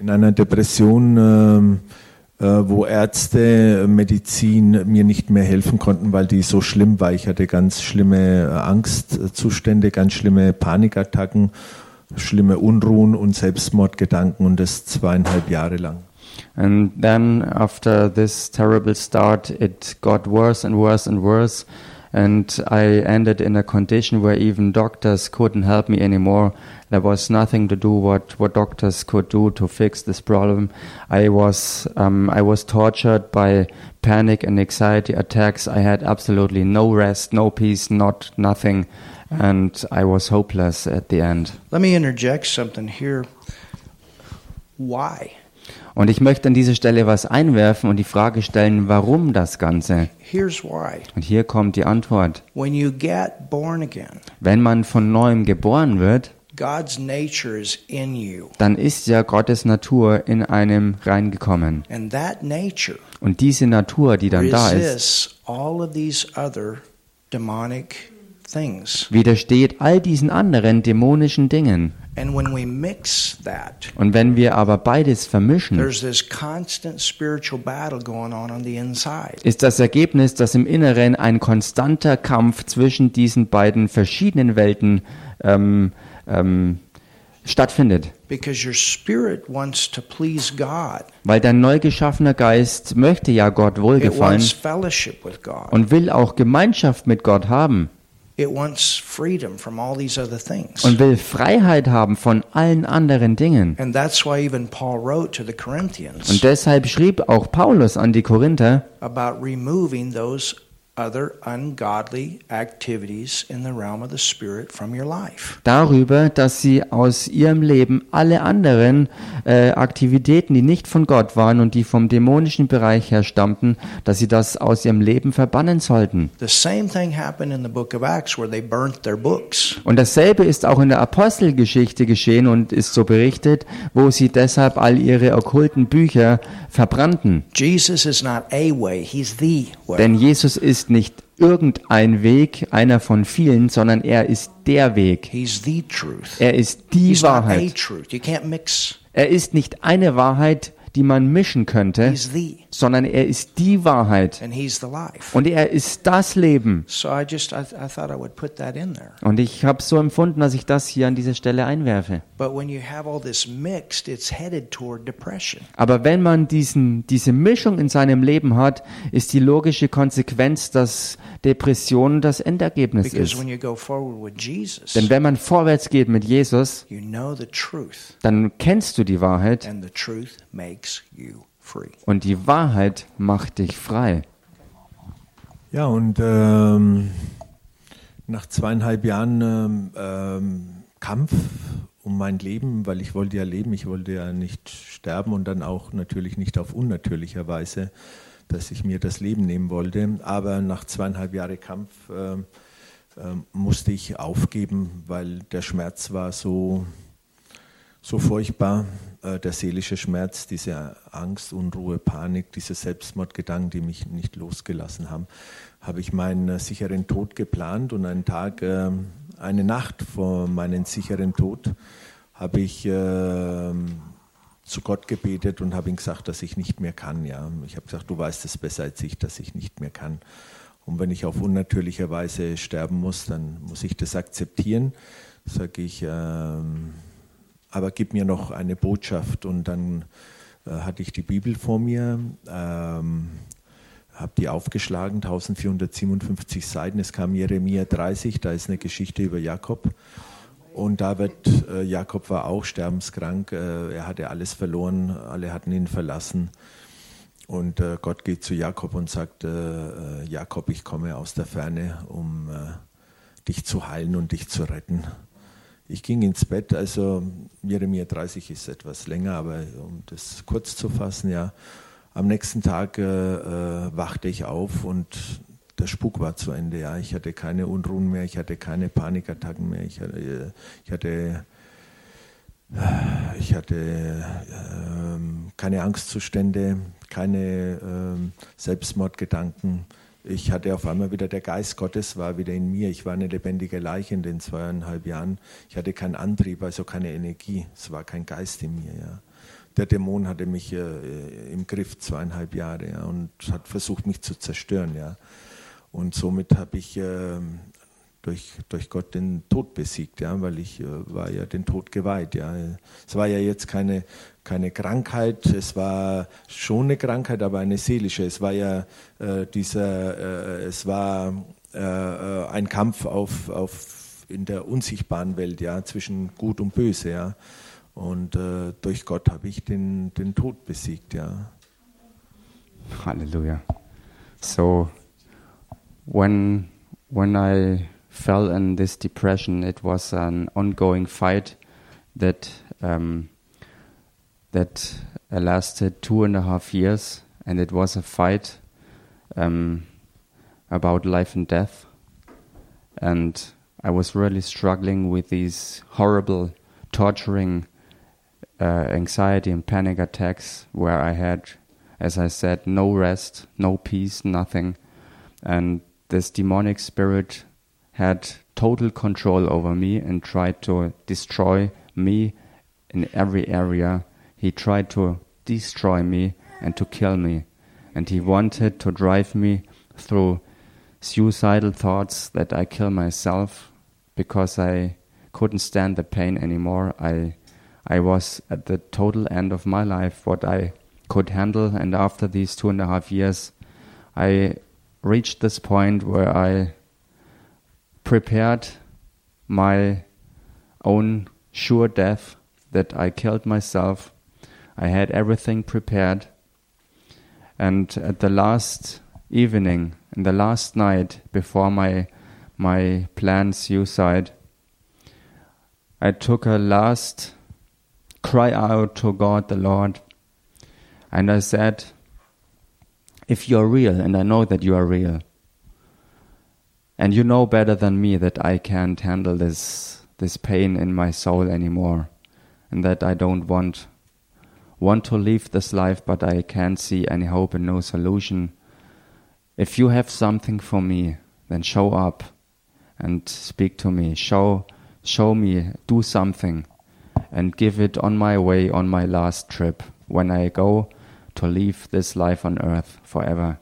In einer Depression, ähm, äh, wo Ärzte, Medizin mir nicht mehr helfen konnten, weil die so schlimm war. Ich hatte ganz schlimme äh, Angstzustände, ganz schlimme Panikattacken, schlimme Unruhen und Selbstmordgedanken und das zweieinhalb Jahre lang. And then after this terrible start, it got worse and worse and worse. And I ended in a condition where even doctors couldn't help me anymore. There was nothing to do what, what doctors could do to fix this problem. I was, um, I was tortured by panic and anxiety attacks. I had absolutely no rest, no peace, not nothing. And I was hopeless at the end. Let me interject something here. Why? Und ich möchte an dieser Stelle was einwerfen und die Frage stellen, warum das Ganze? Here's why. Und hier kommt die Antwort. When you get born again, Wenn man von neuem geboren wird, God's nature is in you. dann ist ja Gottes Natur in einem reingekommen. And that nature Und diese Natur, die dann da ist, resists all of these other demonic things. widersteht all diesen anderen dämonischen Dingen. And when we mix that, Und wenn wir aber beides vermischen, there's this constant spiritual battle going on on the inside. ist das Ergebnis, dass im Inneren ein konstanter Kampf zwischen diesen beiden verschiedenen Welten ähm, ähm, stattfindet. because your spirit wants to please God. Weil dein neu geschaffener Geist möchte ja Gott wohlgefallen wants fellowship with God. und will auch Gemeinschaft mit Gott haben It wants freedom from all these other things. und will Freiheit haben von allen anderen Dingen. And that's why even Paul wrote to the Corinthians Und deshalb schrieb auch Paulus an die Korinther, about removing those other ungodly activities in the realm of the spirit from your life. darüber, dass sie aus ihrem Leben alle anderen äh, Aktivitäten, die nicht von Gott waren und die vom dämonischen Bereich her stammten, dass sie das aus ihrem Leben verbannen sollten. The same thing happened in the book of Acts where they burnt their books. Und dasselbe ist auch in der Apostelgeschichte geschehen und ist so berichtet, wo sie deshalb all ihre okkulten Bücher verbrannten. Jesus is not a way, he's the way. Denn Jesus ist nicht irgendein Weg, einer von vielen, sondern er ist der Weg. Er ist die Wahrheit. Er ist nicht eine Wahrheit, die man mischen könnte, sondern er ist die Wahrheit. Und er ist das Leben. Und ich habe so empfunden, dass ich das hier an dieser Stelle einwerfe. But when you have all this mixed, it's headed toward depression. Aber wenn man diesen, diese Mischung in seinem Leben hat, ist die logische Konsequenz, dass Depression das Endergebnis ist. when you go forward with Jesus, Denn wenn man vorwärts geht mit Jesus, you know the truth, dann kennst du die Wahrheit und die Wahrheit macht dich frei. Ja, und ähm, nach zweieinhalb Jahren ähm, ähm, Kampf um mein Leben, weil ich wollte ja leben, ich wollte ja nicht sterben und dann auch natürlich nicht auf unnatürlicher Weise, dass ich mir das Leben nehmen wollte. Aber nach zweieinhalb Jahren Kampf ähm, ähm, musste ich aufgeben, weil der Schmerz war so, so furchtbar, äh, der seelische Schmerz, diese Angst, Unruhe, Panik, diese Selbstmordgedanken, die mich nicht losgelassen haben, habe ich meinen äh, sicheren Tod geplant und einen Tag, äh, eine Nacht vor meinem sicheren Tod habe ich äh, zu Gott gebetet und habe ihm gesagt, dass ich nicht mehr kann. Ja. Ich habe gesagt, du weißt es besser als ich, dass ich nicht mehr kann. Und wenn ich auf unnatürliche Weise sterben muss, dann muss ich das akzeptieren. Sage ich, ähm, aber gib mir noch eine Botschaft. Und dann äh, hatte ich die Bibel vor mir, ähm, habe die aufgeschlagen, 1457 Seiten. Es kam Jeremia 30, da ist eine Geschichte über Jakob. Und da wird, äh, Jakob war auch sterbenskrank, äh, er hatte alles verloren, alle hatten ihn verlassen. Und äh, Gott geht zu Jakob und sagt, äh, äh, Jakob, ich komme aus der Ferne, um äh, dich zu heilen und dich zu retten. Ich ging ins Bett, also Jeremia 30 ist etwas länger, aber um das kurz zu fassen, ja, am nächsten Tag äh, äh, wachte ich auf und der Spuk war zu Ende. Ja, ich hatte keine Unruhen mehr, ich hatte keine Panikattacken mehr, ich hatte, ich hatte, ich hatte ähm, keine Angstzustände, keine ähm, Selbstmordgedanken. Ich hatte auf einmal wieder der Geist Gottes war wieder in mir. Ich war eine lebendige Leiche in den zweieinhalb Jahren. Ich hatte keinen Antrieb, also keine Energie. Es war kein Geist in mir. Ja. Der Dämon hatte mich äh, im Griff zweieinhalb Jahre ja, und hat versucht, mich zu zerstören. Ja. Und somit habe ich äh, durch, durch Gott den Tod besiegt, ja, weil ich äh, war ja den Tod geweiht. Ja. Es war ja jetzt keine, keine Krankheit, es war schon eine Krankheit, aber eine seelische. Es war ja äh, dieser, äh, es war äh, äh, ein Kampf auf, auf in der unsichtbaren Welt, ja, zwischen Gut und Böse, ja. Und äh, durch Gott habe ich den, den Tod besiegt, ja. Hallelujah. So when when I fell in this depression, it was an ongoing fight that um, that uh, lasted two and a half years, and it was a fight um, about life and death. And I was really struggling with these horrible, torturing uh, anxiety and panic attacks where I had, as I said, no rest, no peace, nothing. And this demonic spirit had total control over me and tried to destroy me in every area. He tried to destroy me and to kill me. And he wanted to drive me through suicidal thoughts that I kill myself because I couldn't stand the pain anymore. I I was at the total end of my life, what I could handle. And after these two and a half years, I reached this point where I prepared my own sure death, that I killed myself. I had everything prepared. And at the last evening, in the last night before my my planned suicide, I took a last cry out to God the Lord, and I said, If you're real, and I know that you are real, and you know better than me that I can't handle this this pain in my soul anymore, and that I don't want want to leave this life, but I can't see any hope and no solution. If you have something for me, then show up and speak to me. Show show me, do something, and give it on my way on my last trip when I go to leave this life on earth forever.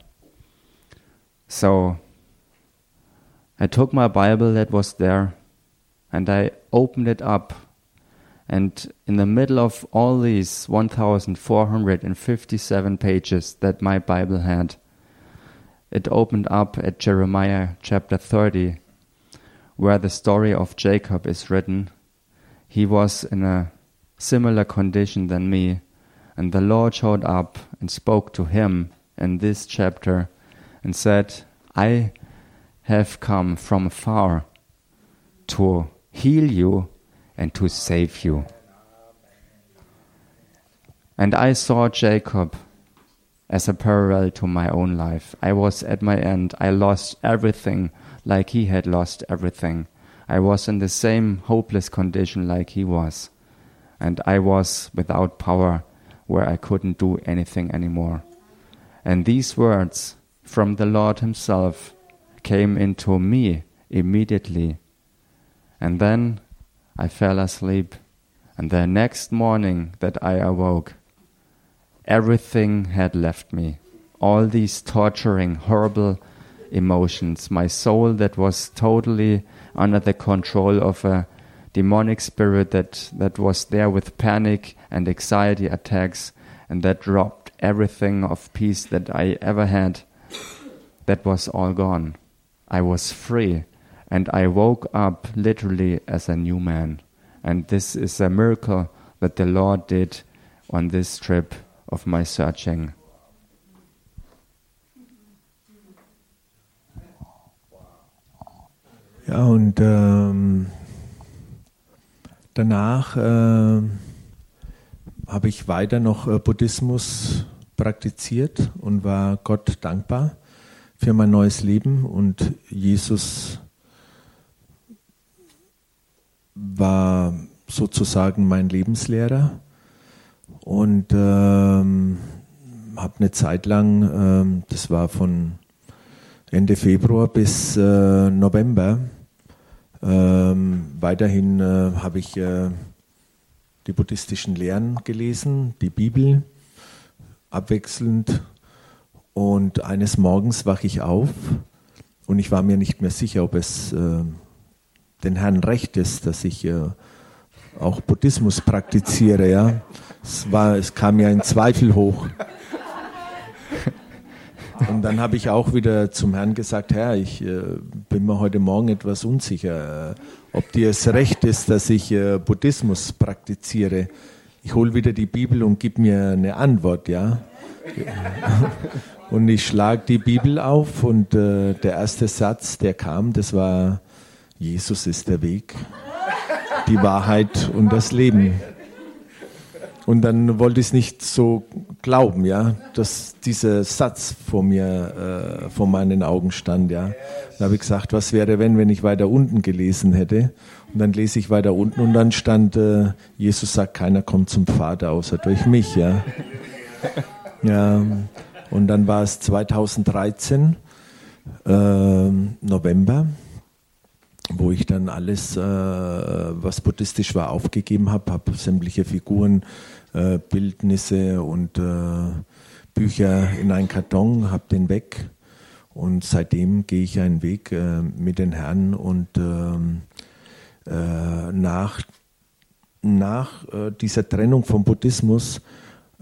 So I took my Bible that was there and I opened it up. And in the middle of all these 1,457 pages that my Bible had, it opened up at Jeremiah chapter 30, where the story of Jacob is written. He was in a similar condition than me, and the Lord showed up and spoke to him in this chapter and said, I have come from far to heal you and to save you. And I saw Jacob as a parallel to my own life. I was at my end. I lost everything like he had lost everything. I was in the same hopeless condition like he was. And I was without power where I couldn't do anything anymore. And these words from the Lord Himself came into me immediately and then I fell asleep. And the next morning that I awoke, everything had left me. All these torturing, horrible emotions, my soul that was totally under the control of a demonic spirit that, that was there with panic and anxiety attacks and that dropped everything of peace that I ever had. That was all gone. I was free and I woke up literally as a new man. And this is a miracle that the Lord did on this trip of my searching. Ja, und ähm, danach äh, habe ich weiter noch äh, Buddhismus praktiziert und war Gott dankbar für mein neues Leben und Jesus war sozusagen mein Lebenslehrer und ähm, habe eine Zeit lang, ähm, das war von Ende Februar bis äh, November, ähm, weiterhin äh, habe ich äh, die buddhistischen Lehren gelesen, die Bibel, abwechselnd. Und eines Morgens wache ich auf und ich war mir nicht mehr sicher, ob es äh, den Herrn recht ist, dass ich äh, auch Buddhismus praktiziere. Ja? Es, war, es kam ja ein Zweifel hoch. Und dann habe ich auch wieder zum Herrn gesagt, Herr, ich äh, bin mir heute Morgen etwas unsicher, äh, ob dir es recht ist, dass ich äh, Buddhismus praktiziere. Ich hole wieder die Bibel und gib mir eine Antwort, ja. Und ich schlage die Bibel auf und äh, der erste Satz, der kam, das war Jesus ist der Weg, die Wahrheit und das Leben. Und dann wollte ich es nicht so glauben, ja, dass dieser Satz vor mir, äh, vor meinen Augen stand, ja. Da habe ich gesagt, was wäre, wenn, wenn ich weiter unten gelesen hätte? Und dann lese ich weiter unten und dann stand, äh, Jesus sagt, keiner kommt zum Vater außer durch mich, ja. Ja. Und dann war es 2013, äh, November wo ich dann alles, äh, was buddhistisch war, aufgegeben habe, habe sämtliche Figuren, äh, Bildnisse und äh, Bücher in einen Karton, habe den weg. Und seitdem gehe ich einen Weg äh, mit den Herren und ähm, äh, nach nach dieser Trennung vom Buddhismus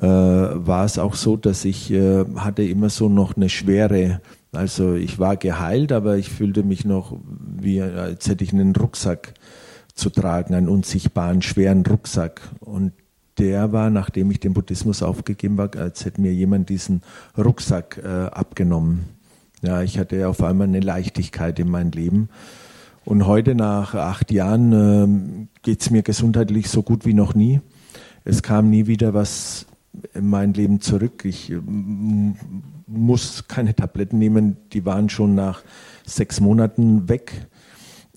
war es auch so, dass ich äh, hatte immer so noch eine schwere, also ich war geheilt, aber ich fühlte mich noch wie, als hätte ich einen Rucksack zu tragen, einen unsichtbaren, schweren Rucksack. Und der war, nachdem ich den Buddhismus aufgegeben war, als hätte mir jemand diesen Rucksack äh, abgenommen. Ja, ich hatte auf einmal eine Leichtigkeit in meinem Leben. Und heute, nach acht Jahren, äh, geht es mir gesundheitlich so gut wie noch nie. Es kam nie wieder was in mein Leben zurück. Ich äh, muss keine Tabletten nehmen, die waren schon nach sechs Monaten weg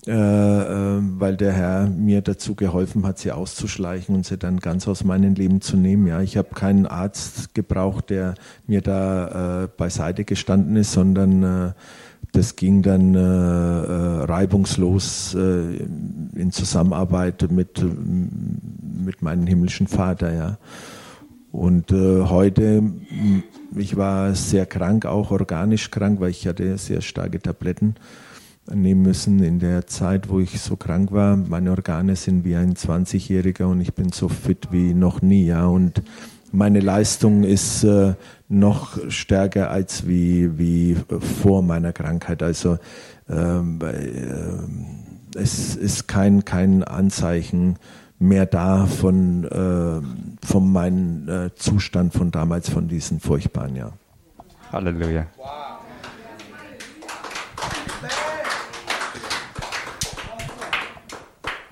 äh, äh, weil der Herr mir dazu geholfen hat, sie auszuschleichen und sie dann ganz aus meinem Leben zu nehmen. Ja, ich habe keinen Arzt gebraucht, der mir da äh, beiseite gestanden ist, sondern äh, das ging dann äh, äh, reibungslos in Zusammenarbeit mit, mit meinem himmlischen Vater. Ja. Und heute, ich war sehr krank, auch organisch krank, weil ich hatte sehr starke Tabletten nehmen müssen in der Zeit, wo ich so krank war. Meine Organe sind wie ein 20-Jähriger und ich bin so fit wie noch nie. Ja. Und meine Leistung ist äh, noch stärker als wie, wie vor meiner Krankheit. Also ähm, äh, es ist kein, kein Anzeichen mehr da von, äh, von meinem äh, Zustand von damals, von diesem furchtbaren Jahr. Halleluja.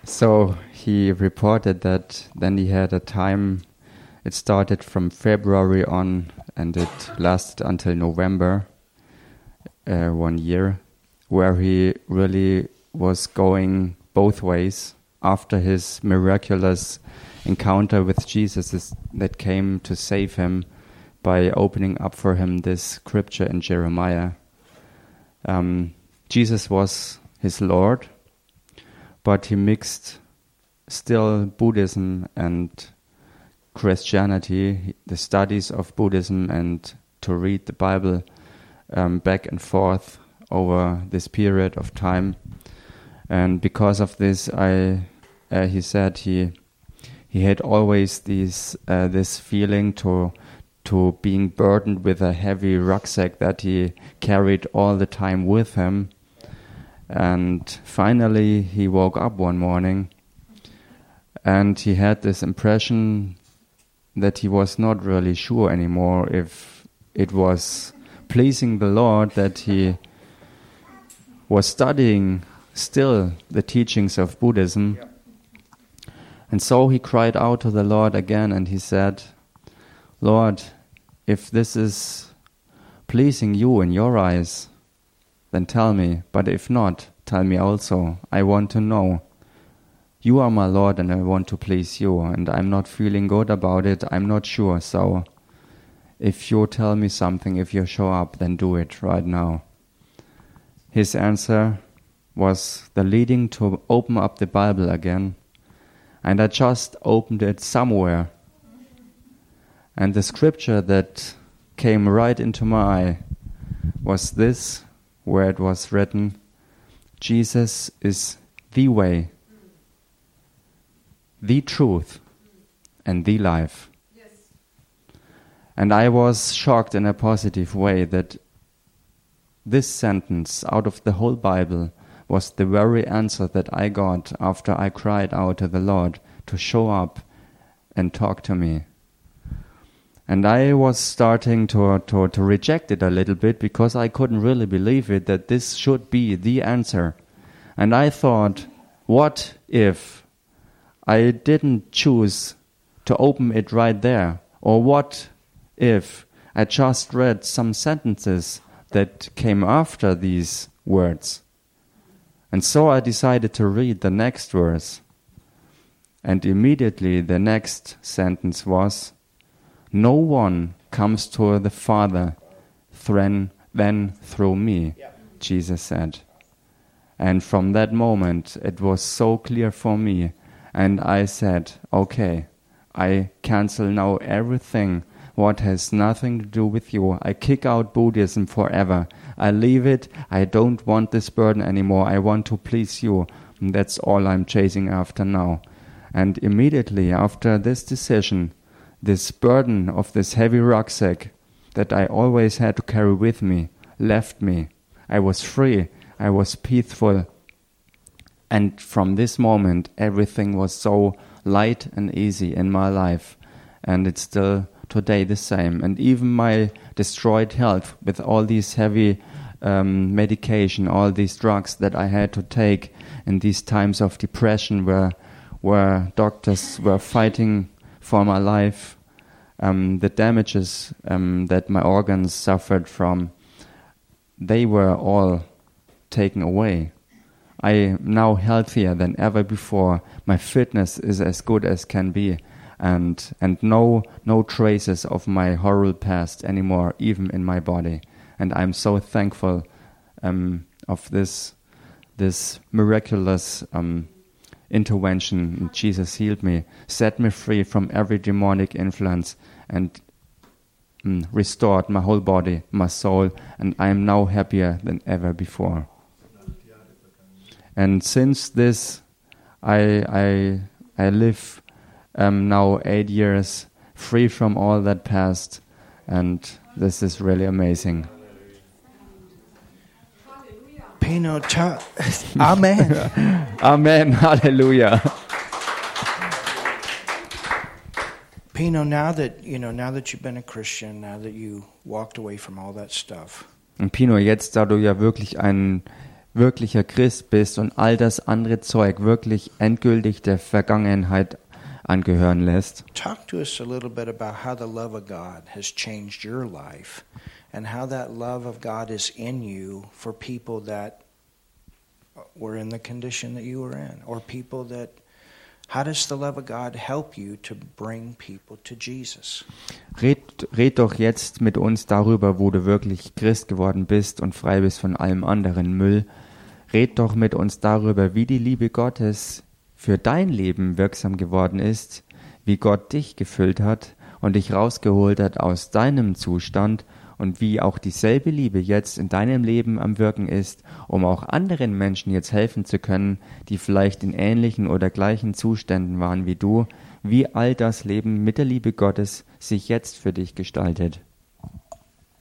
So he reported that then he had a time, it started from February on and it lasted until November, uh, one year, where he really was going both ways after his miraculous encounter with Jesus that came to save him by opening up for him this scripture in Jeremiah. Um, Jesus was his Lord but he mixed still Buddhism and Christianity, the studies of Buddhism, and to read the Bible um, back and forth over this period of time. And because of this, I, uh, he said he he had always this uh, this feeling to to being burdened with a heavy rucksack that he carried all the time with him. And finally, he woke up one morning and he had this impression that he was not really sure anymore if it was pleasing the Lord that he was studying still the teachings of Buddhism. And so he cried out to the Lord again and he said, Lord, if this is pleasing you in your eyes, then tell me. But if not, tell me also. I want to know. You are my Lord, and I want to please you, and I'm not feeling good about it. I'm not sure. So, if you tell me something, if you show up, then do it right now. His answer was the leading to open up the Bible again. And I just opened it somewhere. And the scripture that came right into my eye was this where it was written, Jesus is the way, the truth, and the life. Yes. And I was shocked in a positive way that this sentence out of the whole Bible was the very answer that I got after I cried out to the Lord to show up and talk to me. And I was starting to, to, to reject it a little bit because I couldn't really believe it that this should be the answer. And I thought, what if I didn't choose to open it right there? Or what if I just read some sentences that came after these words? And so I decided to read the next verse. And immediately the next sentence was, no one comes to the Father than through me, Jesus said. And from that moment, it was so clear for me. And I said, okay, I cancel now everything what has nothing to do with you. I kick out Buddhism forever. I leave it. I don't want this burden anymore. I want to please you. And that's all I'm chasing after now. And immediately after this decision, this burden of this heavy rucksack that I always had to carry with me left me. I was free, I was peaceful. And from this moment, everything was so light and easy in my life. And it's still today the same. And even my destroyed health with all these heavy um, medication, all these drugs that I had to take in these times of depression where, where doctors were fighting for my life, um, the damages um, that my organs suffered from, they were all taken away. I am now healthier than ever before. My fitness is as good as can be, and and no no traces of my horrible past anymore, even in my body. And I'm so thankful um, of this this miraculous um, intervention. Jesus healed me, set me free from every demonic influence, and mm, restored my whole body, my soul, and I am now happier than ever before. And since this, I I I live um, now eight years free from all that past, and this is really amazing. Pino, Amen. Amen, Hallelujah. Pino, now that you know, now that you've been a Christian, now that you walked away from all that stuff, Und Pino, jetzt, da du ja wirklich ein wirklicher Christ bist und all das andere Zeug wirklich endgültig der Vergangenheit angehören lässt, talk to us a little bit about how the love of God has changed your life, and how that love of God is in you for people that were in the condition that you were in, or people that. How does the love of God help you to bring people to Jesus? red, red doch jetzt mit uns darüber, wo du wirklich Christ geworden bist und frei bist von allem anderen Müll. Red doch mit uns darüber, wie die Liebe Gottes für dein Leben wirksam geworden ist, wie Gott dich gefüllt hat und dich rausgeholt hat aus deinem Zustand und wie auch dieselbe Liebe jetzt in deinem Leben am Wirken ist, um auch anderen Menschen jetzt helfen zu können, die vielleicht in ähnlichen oder gleichen Zuständen waren wie du, wie all das Leben mit der Liebe Gottes sich jetzt für dich gestaltet.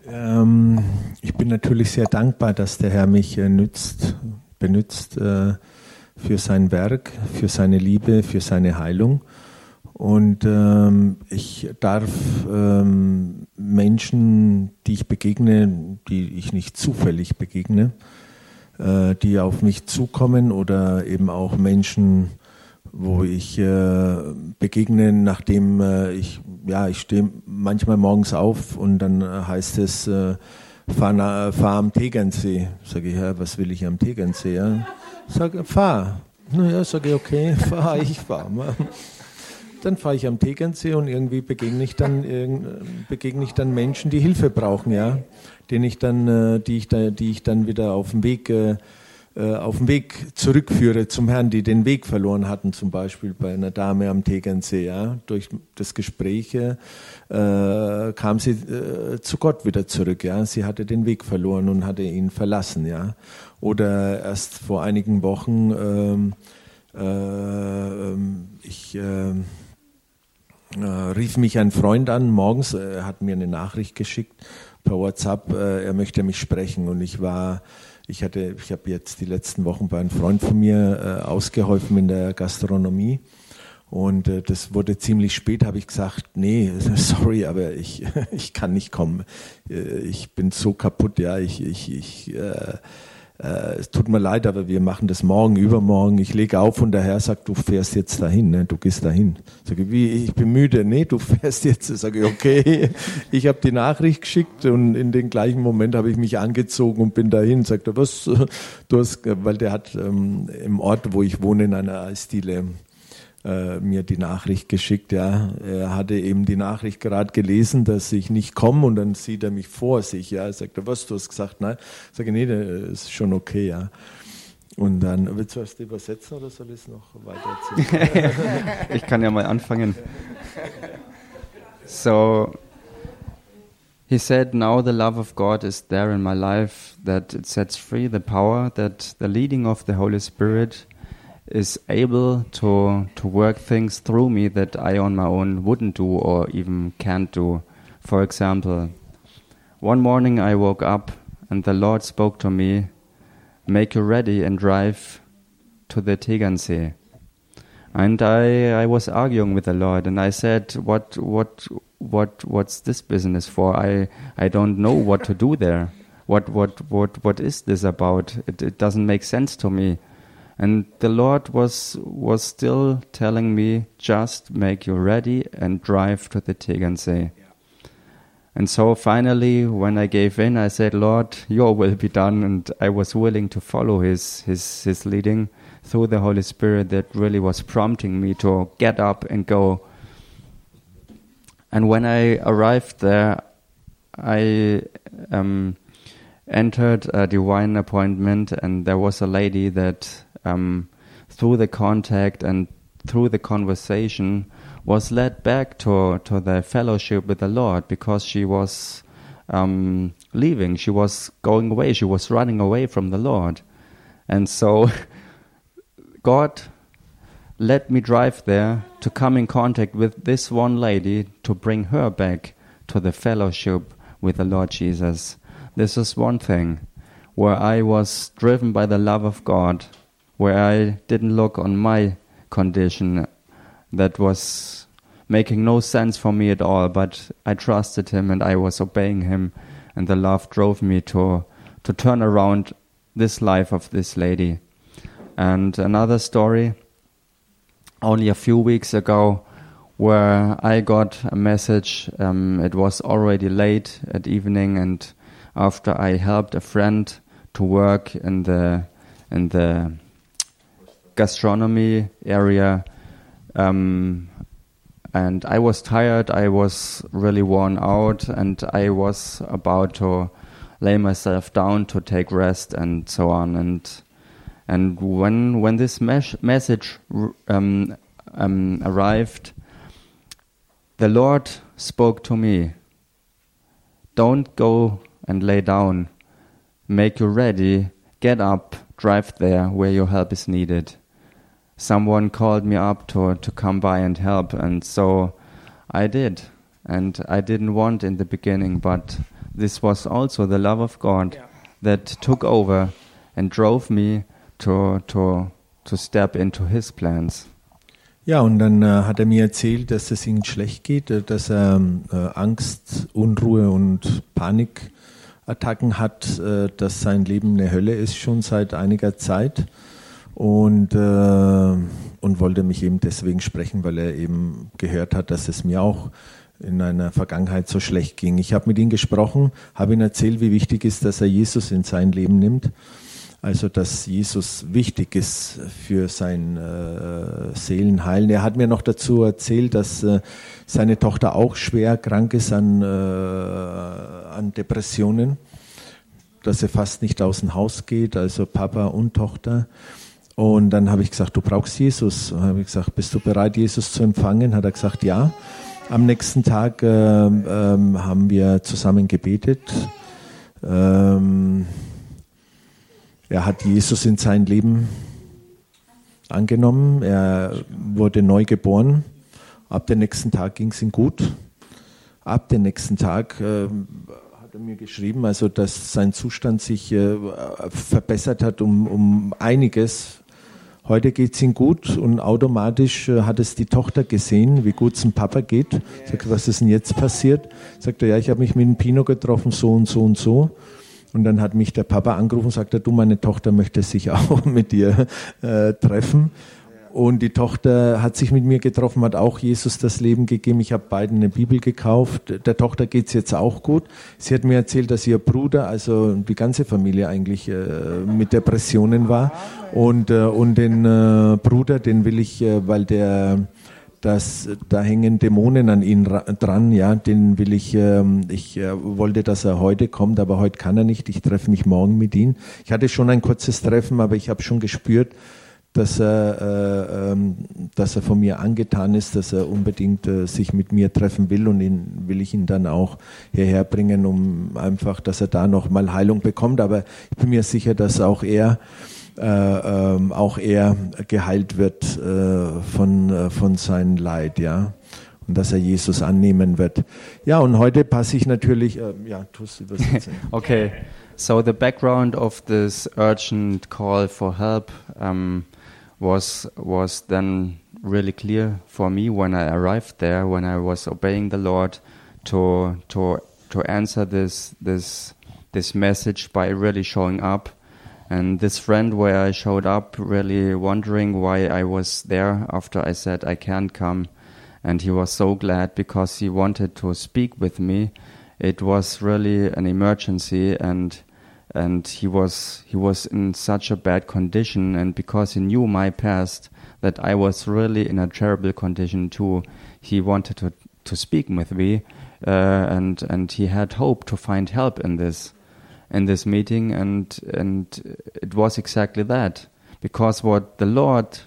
Ähm, ich bin natürlich sehr dankbar, dass der Herr mich äh, nützt, benützt äh, für sein Werk, für seine Liebe, für seine Heilung. Und ähm, ich darf ähm, Menschen, die ich begegne, die ich nicht zufällig begegne, äh, die auf mich zukommen oder eben auch Menschen, wo ich äh, begegne, nachdem äh, ich, ja, ich stehe manchmal morgens auf und dann äh, heißt es, äh, fahr, fahr am Tegernsee. Sage ich, ja, was will ich am Tegernsee? Ja? Sage, fahr. Naja, sage ich, okay, fahr, ich fahr. Dann fahre ich am Tegernsee und irgendwie begegne ich dann begegne ich dann Menschen, die Hilfe brauchen, ja, denen ich dann, äh, die ich da, die ich dann wieder auf dem Weg äh, auf dem Weg zurückführe zum Herrn, die den Weg verloren hatten, zum Beispiel bei einer Dame am Tegernsee. Ja. Durch das Gespräch äh, kam sie äh, zu Gott wieder zurück. Ja. Sie hatte den Weg verloren und hatte ihn verlassen. Ja. Oder erst vor einigen Wochen, ähm, äh, ich äh, äh, rief mich ein Freund an morgens, äh, er hat mir eine Nachricht geschickt per WhatsApp, äh, er möchte mich sprechen und ich war, ich hatte, ich habe jetzt die letzten Wochen bei einem Freund von mir äh, ausgeholfen in der Gastronomie und äh, das wurde ziemlich spät, habe ich gesagt, nee, sorry, aber ich, ich kann nicht kommen. Äh, Ich bin so kaputt, ja, ich, ich, ich äh, äh, es tut mir leid, aber wir machen das morgen, übermorgen. Ich lege auf und der Herr sagt, du fährst jetzt dahin, ne? du gehst dahin. Sage ich, wie, ich bin müde. Nee, du fährst jetzt. Sage ich, okay. Ich habe die Nachricht geschickt und in den gleichen Moment habe ich mich angezogen und bin dahin. Sagt er, was, du hast, weil der hat ähm, im Ort, wo ich wohne, in einer Eisdiele äh, mir die Nachricht geschickt. Ja, er hatte eben die Nachricht gerade gelesen, dass ich nicht komme und dann sieht er mich vor sich. Ja, er sagt, was, du hast gesagt, nein. Ich sage, nee, das ist schon okay, ja. Und dann, willst du erst übersetzen oder soll ich es noch weiter erzählen? ich kann ja mal anfangen. So, he said, Now the love of God is there in my life, that it sets free the power, that the leading of the Holy Spirit is able to to work things through me that I on my own wouldn't do or even can't do. For example, one morning I woke up and the Lord spoke to me, "Make you ready and drive to the Tegernsee." And I, I was arguing with the Lord, and I said, "What, what, what, what's this business for? I, I don't know what to do there. What, what, what, what is this about? It, it doesn't make sense to me." And the Lord was was still telling me, "Just make you ready and drive to the Tegernsee." And so finally, when I gave in, I said, "Lord, Your will be done," and I was willing to follow His His His leading through the Holy Spirit that really was prompting me to get up and go. And when I arrived there, I um, entered a divine appointment, and there was a lady that, um, through the contact and through the conversation, was led back to to the fellowship with the Lord because she was um, leaving. She was going away. She was running away from the Lord, and so. God let me drive there to come in contact with this one lady to bring her back to the fellowship with the Lord Jesus. This is one thing where I was driven by the love of God, where I didn't look on my condition that was making no sense for me at all, but I trusted Him and I was obeying Him, and the love drove me to, to turn around this life of this lady. And another story, only a few weeks ago, where I got a message. Um, it was already late at evening, and after I helped a friend to work in the in the gastronomy area, um, and I was tired. I was really worn out, and I was about to lay myself down to take rest and so on. And and when when this mes- message um, um, arrived, the Lord spoke to me. Don't go and lay down. Make you ready. Get up. Drive there where your help is needed. Someone called me up to to come by and help, and so I did. And I didn't want in the beginning, but this was also the love of God Yeah. that took over and drove me to, to, to step into his plans. Ja, und dann äh, hat er mir erzählt, dass es ihm schlecht geht, äh, dass er äh, Angst, Unruhe und Panikattacken hat, äh, dass sein Leben eine Hölle ist schon seit einiger Zeit und, äh, und wollte mich eben deswegen sprechen, weil er eben gehört hat, dass es mir auch in einer Vergangenheit so schlecht ging. Ich habe mit ihm gesprochen, habe ihm erzählt, wie wichtig ist, dass er Jesus in sein Leben nimmt. Also, dass Jesus wichtig ist für sein äh, Seelenheilen. Er hat mir noch dazu erzählt, dass äh, seine Tochter auch schwer krank ist an, äh, an Depressionen, dass er fast nicht aus dem Haus geht, also Papa und Tochter. Und dann habe ich gesagt, du brauchst Jesus. Und habe ich gesagt, bist du bereit, Jesus zu empfangen? Hat er gesagt, ja. Am nächsten Tag ähm, ähm, haben wir zusammen gebetet. Ähm, er hat Jesus in sein Leben angenommen. Er wurde neu geboren. Ab dem nächsten Tag ging es ihm gut. Ab dem nächsten Tag äh, hat er mir geschrieben, also dass sein Zustand sich äh, verbessert hat um, um einiges. Heute geht es ihm gut und automatisch äh, hat es die Tochter gesehen, wie gut es dem Papa geht. Sagt, was ist denn jetzt passiert? Sagt er, ja, ich habe mich mit dem Pino getroffen, so und so und so. Und dann hat mich der Papa angerufen und sagte, du, meine Tochter möchte sich auch mit dir äh, treffen. Und die Tochter hat sich mit mir getroffen, hat auch Jesus das Leben gegeben. Ich habe beiden eine Bibel gekauft. Der Tochter geht's jetzt auch gut. Sie hat mir erzählt, dass ihr Bruder, also die ganze Familie eigentlich äh, mit Depressionen war. Und, äh, und den äh, Bruder, den will ich, äh, weil der das, da hängen Dämonen an ihn ra- dran, ja, den will ich, ähm, ich äh, wollte, dass er heute kommt, aber heute kann er nicht, ich treffe mich morgen mit ihm. Ich hatte schon ein kurzes Treffen, aber ich habe schon gespürt, dass er, äh, ähm, dass er von mir angetan ist, dass er unbedingt äh, sich mit mir treffen will und ihn will ich ihn dann auch hierher bringen, um einfach, dass er da noch mal Heilung bekommt. Aber ich bin mir sicher, dass auch er äh, ähm, auch er geheilt wird äh, von, äh, von seinem Leid, ja. Und dass er Jesus annehmen wird. Ja, und heute passe ich natürlich, äh, ja, tust übersetzen. Okay, so the background of this urgent call for help um, was was then really clear for me when I arrived there, when I was obeying the Lord to to to answer this this this message by really showing up. And this friend where I showed up really wondering why I was there after I said I can't come and he was so glad because he wanted to speak with me. It was really an emergency and and he was he was in such a bad condition and because he knew my past that I was really in a terrible condition too. He wanted to to speak with me uh, and and he had hope to find help in this in this meeting and and it was exactly that. Because what the Lord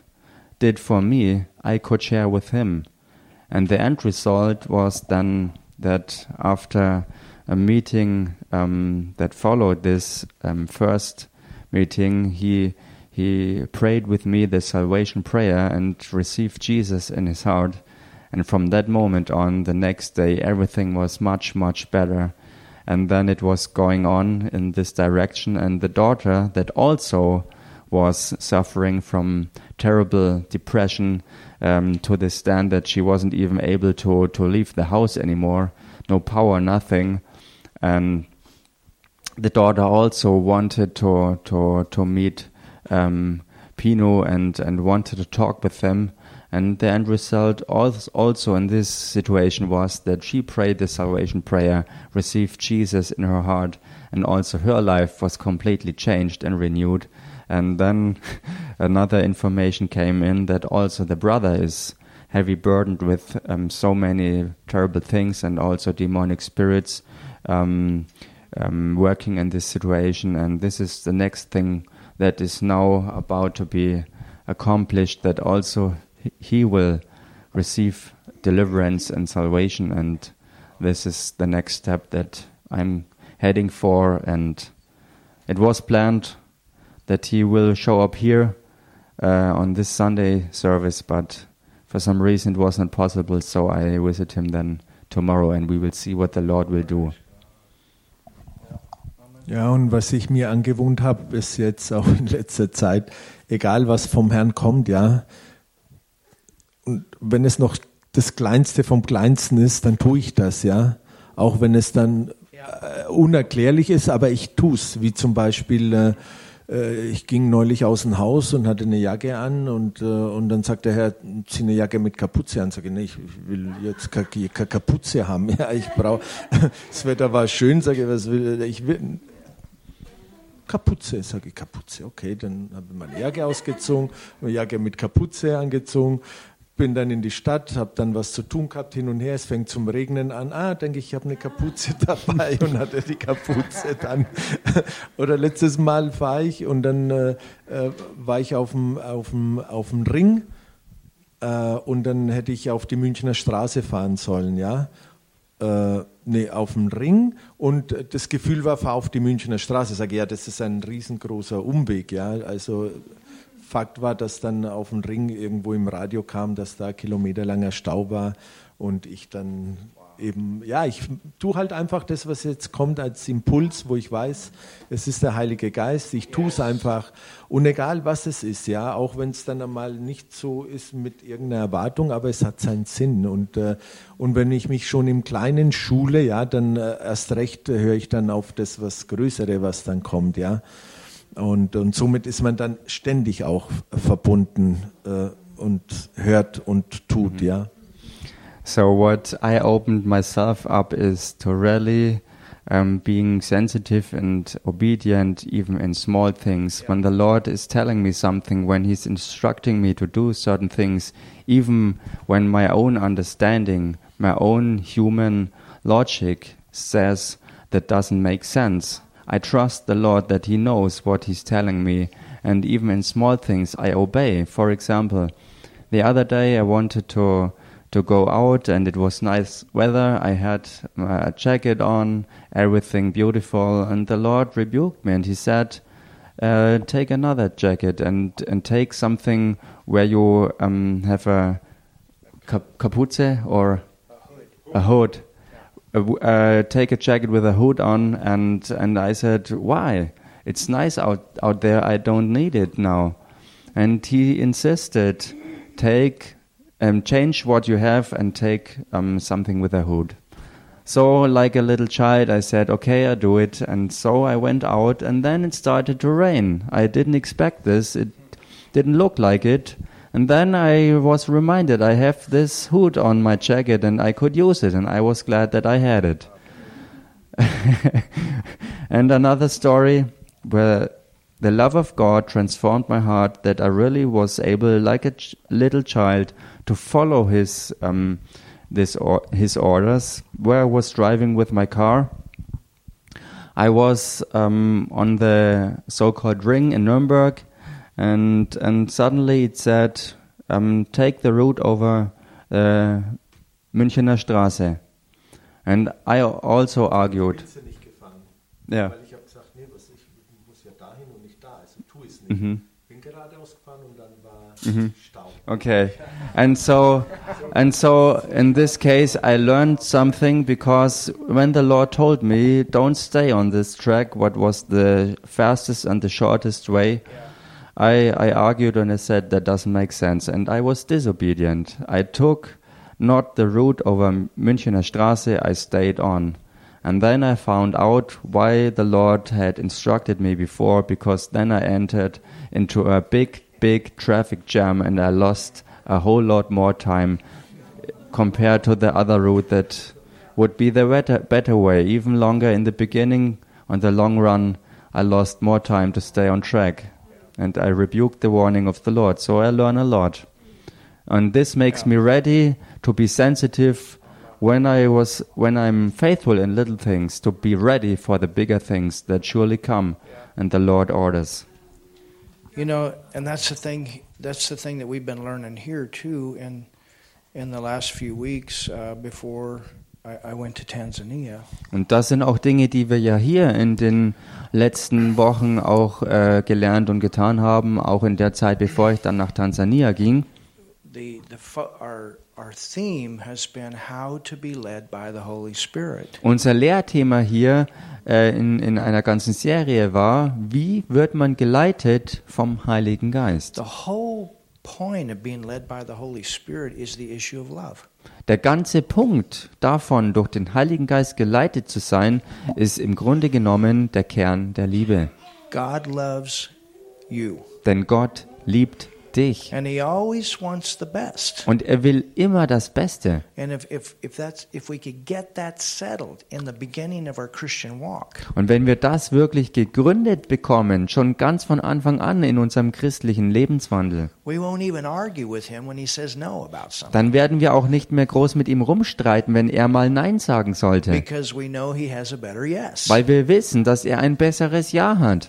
did for me I could share with him. And the end result was then that after a meeting um, that followed this um, first meeting, he he prayed with me the salvation prayer and received Jesus in his heart. And from that moment on, the next day, everything was much much better. And then it was going on in this direction. And the daughter that also was suffering from terrible depression um, to the stand that she wasn't even able to to leave the house anymore, no power, nothing and the daughter also wanted to to to meet um, Pino and and wanted to talk with them. And the end result also in this situation was that she prayed the salvation prayer, received Jesus in her heart, and also her life was completely changed and renewed. And then another information came in that also the brother is heavy burdened with um, so many terrible things and also demonic spirits um, um, working in this situation, and this is the next thing that is now about to be accomplished. That also he will receive deliverance and salvation, and this is the next step that I'm heading for. And it was planned that he will show up here uh, on this Sunday service, but for some reason it wasn't possible. So I visit him then tomorrow, and we will see what the Lord will do. Ja, und was ich mir angewohnt habe, ist jetzt auch in letzter Zeit, egal was vom Herrn kommt, ja. Und wenn es noch das Kleinste vom Kleinsten ist, dann tue ich das, ja. Auch wenn es dann äh, unerklärlich ist, aber ich tue es. Wie zum Beispiel, äh, äh, ich ging neulich aus dem Haus und hatte eine Jacke an und, äh, und dann sagt der Herr, zieh eine Jacke mit Kapuze an. Sag ich, nee, ich will jetzt keine Kapuze haben. Ja, ich brauche, das Wetter war schön, sage ich, was will, ich will, Kapuze. Sage ich, Kapuze, okay. Dann habe ich meine Jacke ausgezogen, eine Jacke mit Kapuze angezogen, bin dann in die Stadt, habe dann was zu tun gehabt, hin und her, es fängt zum Regnen an. Ah, denke ich, ich habe eine Kapuze dabei und hatte die Kapuze dann. Oder letztes Mal war ich und dann äh, äh, war ich auf dem, auf dem, auf dem Ring äh, und dann hätte ich auf die Münchner Straße fahren sollen, ja. Äh, nee, auf dem Ring und das Gefühl war, fahr auf die Münchner Straße. Ich sage, ja, das ist ein riesengroßer Umweg, ja. Also Fakt war, dass dann auf dem Ring irgendwo im Radio kam, dass da kilometerlanger Stau war und ich dann eben, ja, ich tue halt einfach das, was jetzt kommt als Impuls, wo ich weiß, es ist der Heilige Geist, ich tue es einfach und egal was es ist, ja, auch wenn es dann einmal nicht so ist mit irgendeiner Erwartung, aber es hat seinen Sinn und, äh, und wenn ich mich schon im Kleinen schule, ja, dann äh, erst recht höre ich dann auf das, was Größere, was dann kommt, ja. Und, und somit ist man dann ständig auch verbunden äh, und hört und tut, mhm. ja. So what I opened myself up is to really um, being sensitive and obedient, even in small things. Yeah. When the Lord is telling me something, when He's instructing me to do certain things, even when my own understanding, my own human logic says that doesn't make sense. I trust the Lord that He knows what He's telling me, and even in small things, I obey. For example, the other day I wanted to to go out and it was nice weather. I had a jacket on, everything beautiful, and the Lord rebuked me and He said, uh, take another jacket and and take something where you um, have a cap- kapuze or a hood. Uh, w- uh, take a jacket with a hood on, and and I said, why? It's nice out out there. I don't need it now. And he insisted, take, um, change what you have and take um, something with a hood. So, like a little child, I said, okay, I do it. And so I went out, and then it started to rain. I didn't expect this. It didn't look like it. And then I was reminded I have this hood on my jacket and I could use it, and I was glad that I had it. and another story where the love of God transformed my heart that I really was able, like a ch- little child, to follow His um, this or- His orders. Where I was driving with my car, I was um, on the so-called ring in Nuremberg, and and suddenly it said, um, "Take the route over uh, Münchener Straße," and I also argued. Willst du nicht gefahren? Ja. Weil ich habe gesagt, nee, was ich muss ja dahin und nicht da, also tu es nicht. Mhm. Bin geradeaus gefahren und dann war Stau. Okay, and so, and so in this case, I learned something because when the Lord told me, "Don't stay on this track," what was the fastest and the shortest way, I, I argued and I said that doesn't make sense, and I was disobedient. I took not the route over Münchener Straße. I stayed on. And then I found out why the Lord had instructed me before, because then I entered into a big, big traffic jam and I lost a whole lot more time compared to the other route that would be the better, better way. Even longer in the beginning, on the long run, I lost more time to stay on track. And I rebuked the warning of the Lord. So I learn a lot. And this makes me ready to be sensitive when I was when I'm faithful in little things to be ready for the bigger things that surely come and the Lord orders. You know, and that's the thing. That's the thing that we've been learning here too, in in the last few weeks uh, before I, I went to Tanzania. Und das sind auch Dinge, die wir ja hier in den letzten Wochen auch äh, gelernt und getan haben, auch in der Zeit, bevor ich dann nach Tansania ging. The the our our theme has been how to be led by the Holy Spirit. Unser Lehrthema hier äh, in, in einer ganzen Serie war, wie wird man geleitet vom Heiligen Geist? The whole point of being led by the Holy Spirit is the issue of love. Der ganze Punkt davon, durch den Heiligen Geist geleitet zu sein, ist im Grunde genommen der Kern der Liebe. God loves you, Denn Gott liebt dich and He always wants the best. und er will immer das Beste. And if if if that's if we could get that settled in the beginning of our Christian walk, Und wenn wir das wirklich gegründet bekommen, schon ganz von Anfang an in unserem christlichen Lebenswandel, we won't even argue with Him when He says no about something. dann werden wir auch nicht mehr groß mit ihm rumstreiten, wenn er mal Nein sagen sollte. Because we know he has a better yes. Weil wir wissen, dass er ein besseres Ja hat.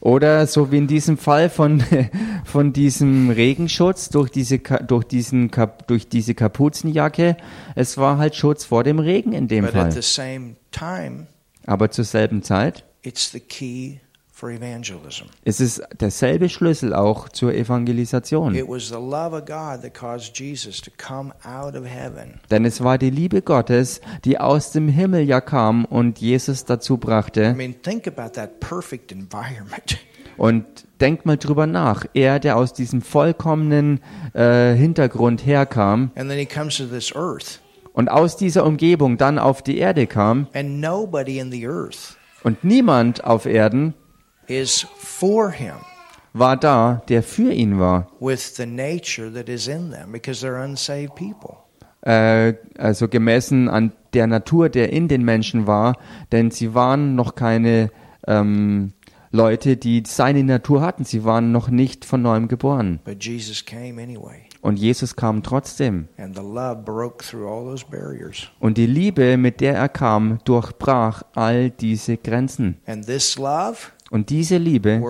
Oder so wie in diesem Fall von, von diesem Regenschutz durch diese, durch, diesen, durch diese Kapuzenjacke. Es war halt Schutz vor dem Regen in dem But at Fall. the same time, Aber zur selben Zeit it's the key for evangelism. ist es derselbe Schlüssel auch zur Evangelisation. It was the love of God that caused Jesus to come out of heaven Denn es war die Liebe Gottes, die aus dem Himmel ja kam und Jesus dazu I brachte. mean, think about that perfect environment. Und denkt mal drüber nach. Er, der aus diesem vollkommenen äh, Hintergrund herkam And then he comes to this earth, und aus dieser Umgebung dann auf die Erde kam and nobody in the earth und niemand auf Erden is for him war da, der für ihn war. with the nature that is in them because they're unsaved people. Äh, also gemessen an der Natur, der in den Menschen war, denn sie waren noch keine ähm, Leute, die seine Natur hatten. Sie waren noch nicht von neuem geboren. Und Jesus kam trotzdem. Und die Liebe, mit der er kam, durchbrach all diese Grenzen. Und diese Liebe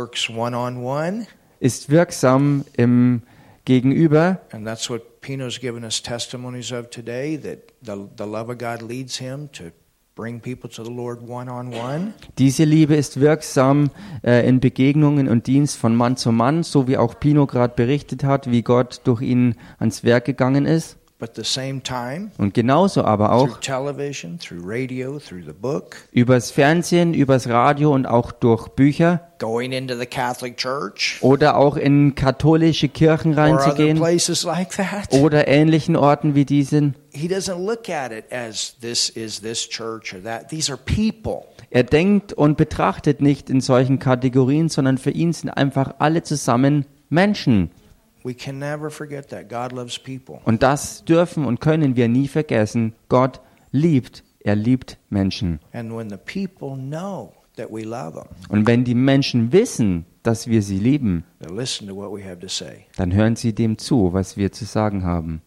ist wirksam im Gegenüber. and that's what Pino's given us testimonies of today that the, the love of God leads him to bring people to the Lord one on one. Diese Liebe ist wirksam äh, in Begegnungen und Dienst von Mann zu Mann, so wie auch Pino gerade berichtet hat, wie Gott durch ihn ans Werk gegangen ist. But at the same time, Und genauso aber through auch television, through radio, through the book, übers Fernsehen, übers Radio und auch durch Bücher going into the Catholic Church oder auch in katholische Kirchen reinzugehen places like that. oder ähnlichen Orten wie diesen. He doesn't look at it as this is this church or that. These are people. Er denkt und betrachtet nicht in solchen Kategorien, sondern für ihn sind einfach alle zusammen Menschen. We can never forget that. God loves people. Und das dürfen und können wir nie vergessen. Gott liebt, er liebt Menschen. And when the people know that we love them, Und wenn die Menschen wissen, dass wir sie lieben, they'll listen to what we have to say. dann hören sie dem zu, was wir zu sagen haben.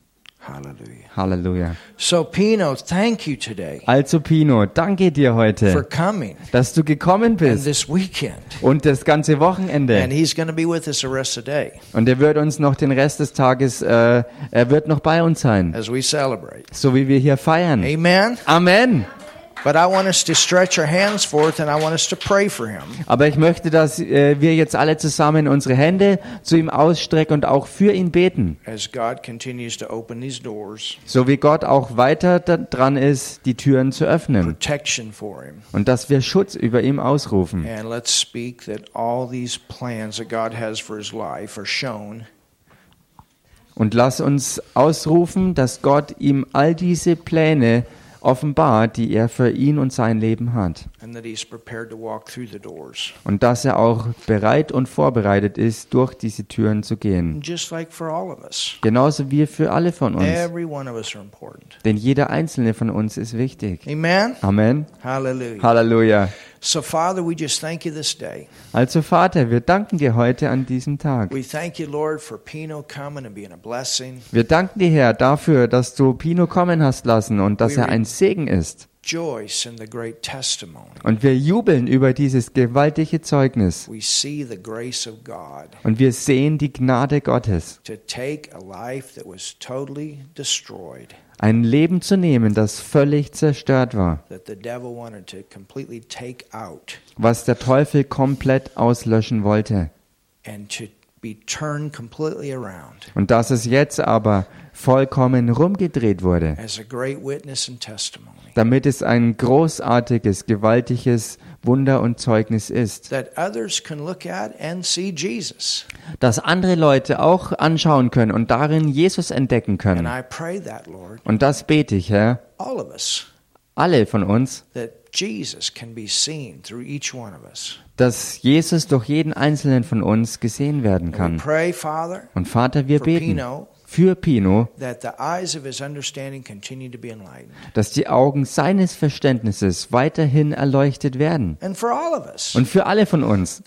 Hallelujah. Halleluja. So, Pino, thank you today Also Pino, danke dir for heute, coming dass du gekommen and bist this weekend. und das ganze And Wochenende. he's going to be with us the rest of the day Und er wird uns noch den Rest des Tages, äh, er wird noch bei uns sein, as we celebrate. so wie wir hier feiern. Amen. Amen. But I want us to stretch our hands forth and I want us to pray for him. Aber ich möchte, dass äh, wir jetzt alle zusammen unsere Hände zu ihm ausstrecken und auch für ihn beten. as God continues to open these doors, So wie Gott auch weiter dran ist, die Türen zu öffnen. Und dass wir Schutz über ihm ausrufen. And let's speak that all these plans that God has for his life are shown Und lass uns ausrufen, dass Gott ihm all diese Pläne offenbart, die er für ihn und sein Leben hat. Und dass er auch bereit und vorbereitet ist, durch diese Türen zu gehen. Genauso wie für alle von uns. Denn jeder einzelne von uns ist wichtig. Amen. Amen. Hallelujah. Halleluja. So, Father, we just thank you this day. Also Vater, wir danken dir heute an diesem Tag. We thank you, Lord, for Pino coming and being a blessing. Wir danken dir, Herr, dafür, dass du Pino kommen hast lassen und dass er ein Segen ist. Joyce in the great testimony. Und wir jubeln über dieses gewaltige Zeugnis. We see the grace of God Und wir sehen die Gnade Gottes, to take a life that was totally destroyed, ein Leben zu nehmen, das völlig zerstört war, that the devil wanted to completely take out, was der Teufel komplett auslöschen wollte. and to Und dass es jetzt aber vollkommen rumgedreht wurde, as a great witness and testimony. damit es ein großartiges, gewaltiges Wunder und Zeugnis ist, That others can look at and see Jesus. das andere Leute auch anschauen können und darin Jesus entdecken können. Und das bete ich, Herr, all of us, alle von uns, that Jesus can be seen through each one of us. Dass Jesus durch jeden einzelnen von uns gesehen werden kann. Und Vater, wir beten für Pino, dass die Augen seines Verständnisses weiterhin erleuchtet werden. Und für alle von uns,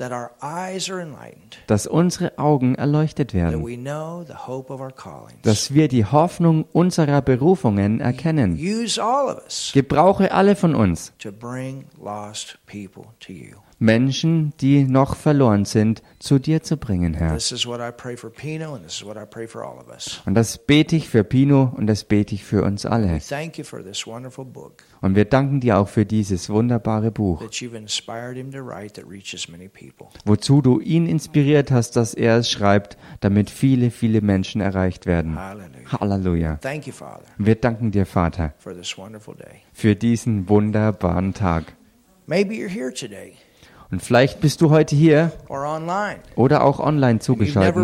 dass unsere Augen erleuchtet werden. Dass wir die Hoffnung unserer Berufungen erkennen. Gebrauche alle von uns, Menschen, die noch verloren sind, zu dir zu bringen, Herr. Und das bete ich für Pino und das bete ich für uns alle. We thank you for this wonderful book Und wir danken dir auch für dieses wunderbare Buch, wozu du ihn inspiriert hast, dass er es schreibt, damit viele, viele Menschen erreicht werden. Halleluja. Wir danken dir, Vater, für diesen wunderbaren Tag. Maybe you're here today Und vielleicht bist du heute hier oder auch online zugeschaltet.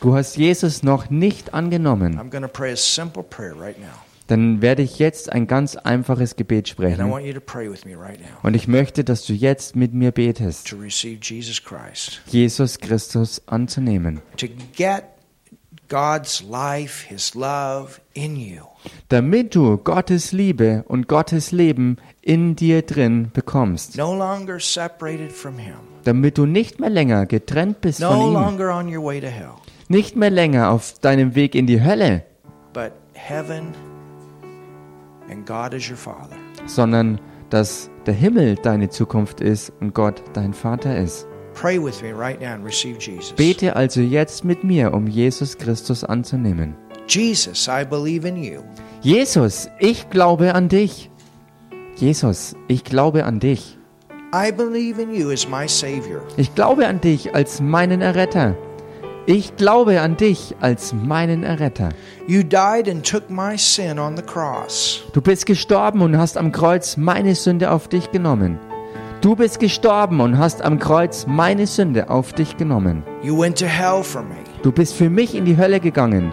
Du hast Jesus noch nicht angenommen. Dann werde ich jetzt ein ganz einfaches Gebet sprechen. Und ich möchte, dass du jetzt mit mir betest, Jesus Christ, Jesus Christus anzunehmen, to get God's life, His love in you. damit du Gottes Liebe und Gottes Leben in dir drin bekommst, No longer separated from Him, damit du nicht mehr länger getrennt bist no von ihm, longer on your way to hell, nicht mehr länger auf deinem Weg in die Hölle, but heaven and God is your Father. sondern dass der Himmel deine Zukunft ist und Gott dein Vater ist. Pray with me right now and receive Jesus. Bete also jetzt mit mir, um Jesus Christus anzunehmen. Jesus, I believe in you. Jesus, ich glaube an dich. Jesus, ich glaube an dich. I believe in you as my Savior. Ich glaube an dich als meinen Erretter. Ich glaube an dich als meinen Erretter. You died and took my sin on the cross. Du bist gestorben und hast am Kreuz meine Sünde auf dich genommen. Du bist gestorben und hast am Kreuz meine Sünde auf dich genommen. You went to hell for me. Du bist für mich in die Hölle gegangen.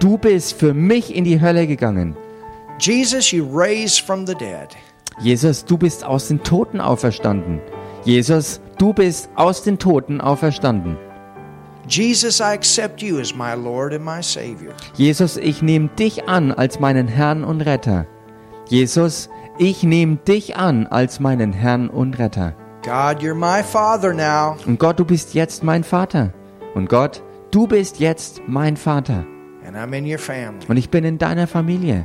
Du bist für mich in die Hölle gegangen. Jesus, you raised from the dead. Jesus, du bist aus den Toten auferstanden. Jesus, du bist aus den Toten auferstanden. Jesus, I accept you as my Lord and my Savior. Jesus, ich nehme dich an als meinen Herrn und Retter. Jesus, ich nehme dich an als meinen Herrn und Retter. God, you're my Father now, Und Gott, du bist jetzt mein Vater. Und Gott, du bist jetzt mein Vater. and I'm in your family. Und ich bin in deiner Familie.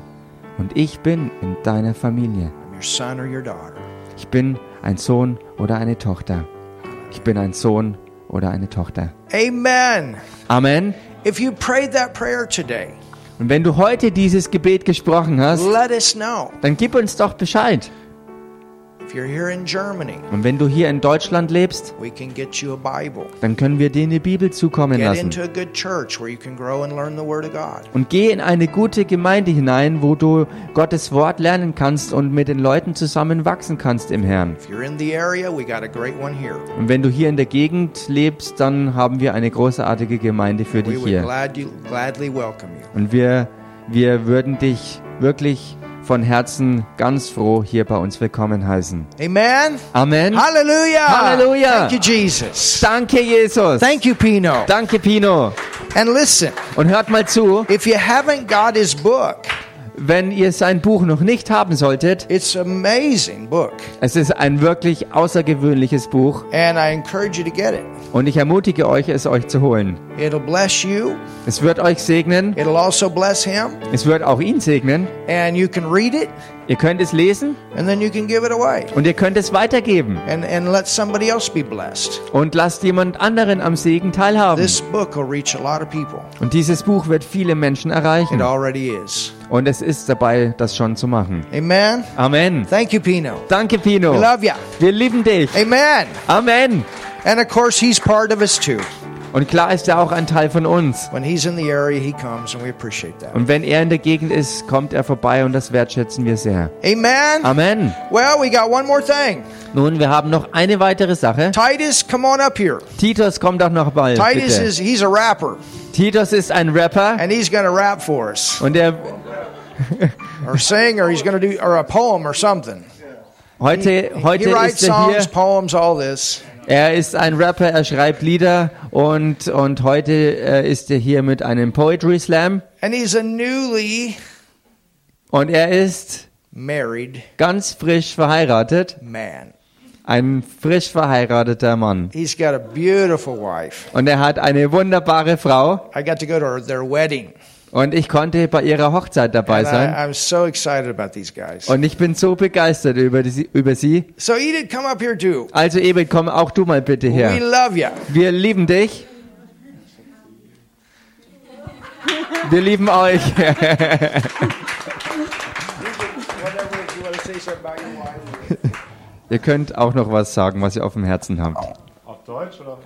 Und ich bin in deiner Familie. I'm your son or your daughter. Ich bin ein Sohn oder eine Tochter. Ich bin ein Sohn oder eine Tochter. Amen. Amen. If you prayed that prayer today, Und wenn du heute dieses Gebet gesprochen hast, let us know. dann gib uns doch Bescheid. Und wenn du hier in Deutschland lebst, we can get you a Bible. dann können wir dir eine Bibel zukommen Get lassen. into a good church where you can grow and learn the Word of God. Und geh in eine gute Gemeinde hinein, wo du Gottes Wort lernen kannst und mit den Leuten zusammen wachsen kannst im Herrn. If you're in the area, we got a great one here. Und wenn du hier in der Gegend lebst, dann haben wir eine großartige Gemeinde für dich hier. Und wir, wir würden dich wirklich von Herzen ganz froh hier bei uns willkommen heißen. Amen. Amen. Hallelujah. Hallelujah. Thank you, Jesus. Danke, Jesus. Thank you, Pino. Danke, Pino. And listen, Und hört mal zu, if you haven't got his book, wenn ihr sein Buch noch nicht haben solltet, it's amazing book. es ist ein wirklich außergewöhnliches Buch And I encourage you to get it. und ich ermutige euch, es euch zu holen. It'll bless you. Es wird euch segnen, It'll also bless him. es wird auch ihn segnen. And you can read it Ihr könnt es lesen and then you can give it away. und ihr könnt es weitergeben And, and let somebody else be blessed. und lasst jemand anderen am Segen teilhaben. This book will reach a lot of people. Und dieses Buch wird viele Menschen It erreichen already is. und es ist dabei, das schon zu machen. Amen. Amen. Thank you, Pino. Danke, Pino. We love you. Wir lieben dich. Amen. Amen. And of course, he's part of us too. Und klar ist er auch ein Teil von uns. When he's in the area, he comes, and we appreciate that. Und wenn er in der Gegend ist, kommt er vorbei und das wertschätzen wir sehr. Amen. Amen. Well, we got one more thing. Nun, wir haben noch eine weitere Sache. Titus, come on up here. Titus, komm doch noch bald, Titus bitte. is he's a rapper, Titus ist ein Rapper and he's to rap for us, und er or sing, or he's to do, or a poem, or something. heute, He heute writes ist er songs, hier. poems, all this. Er ist ein Rapper, er schreibt Lieder und, und heute äh, ist er hier mit einem Poetry Slam And he's a newly und er ist married ganz frisch verheiratet. man. Ein frisch verheirateter Mann. He's got a beautiful wife. Und er hat eine wunderbare Frau I got to go to their wedding. Und ich konnte bei ihrer Hochzeit dabei sein. I, I'm so excited about these guys. Und ich bin so begeistert über, die, über sie. So Edith, come up here too. Also Ebed, komm auch du mal bitte We her. love you. Wir lieben dich. Wir lieben euch. Ihr könnt auch noch was sagen, was ihr auf dem Herzen habt. Auf Deutsch oder?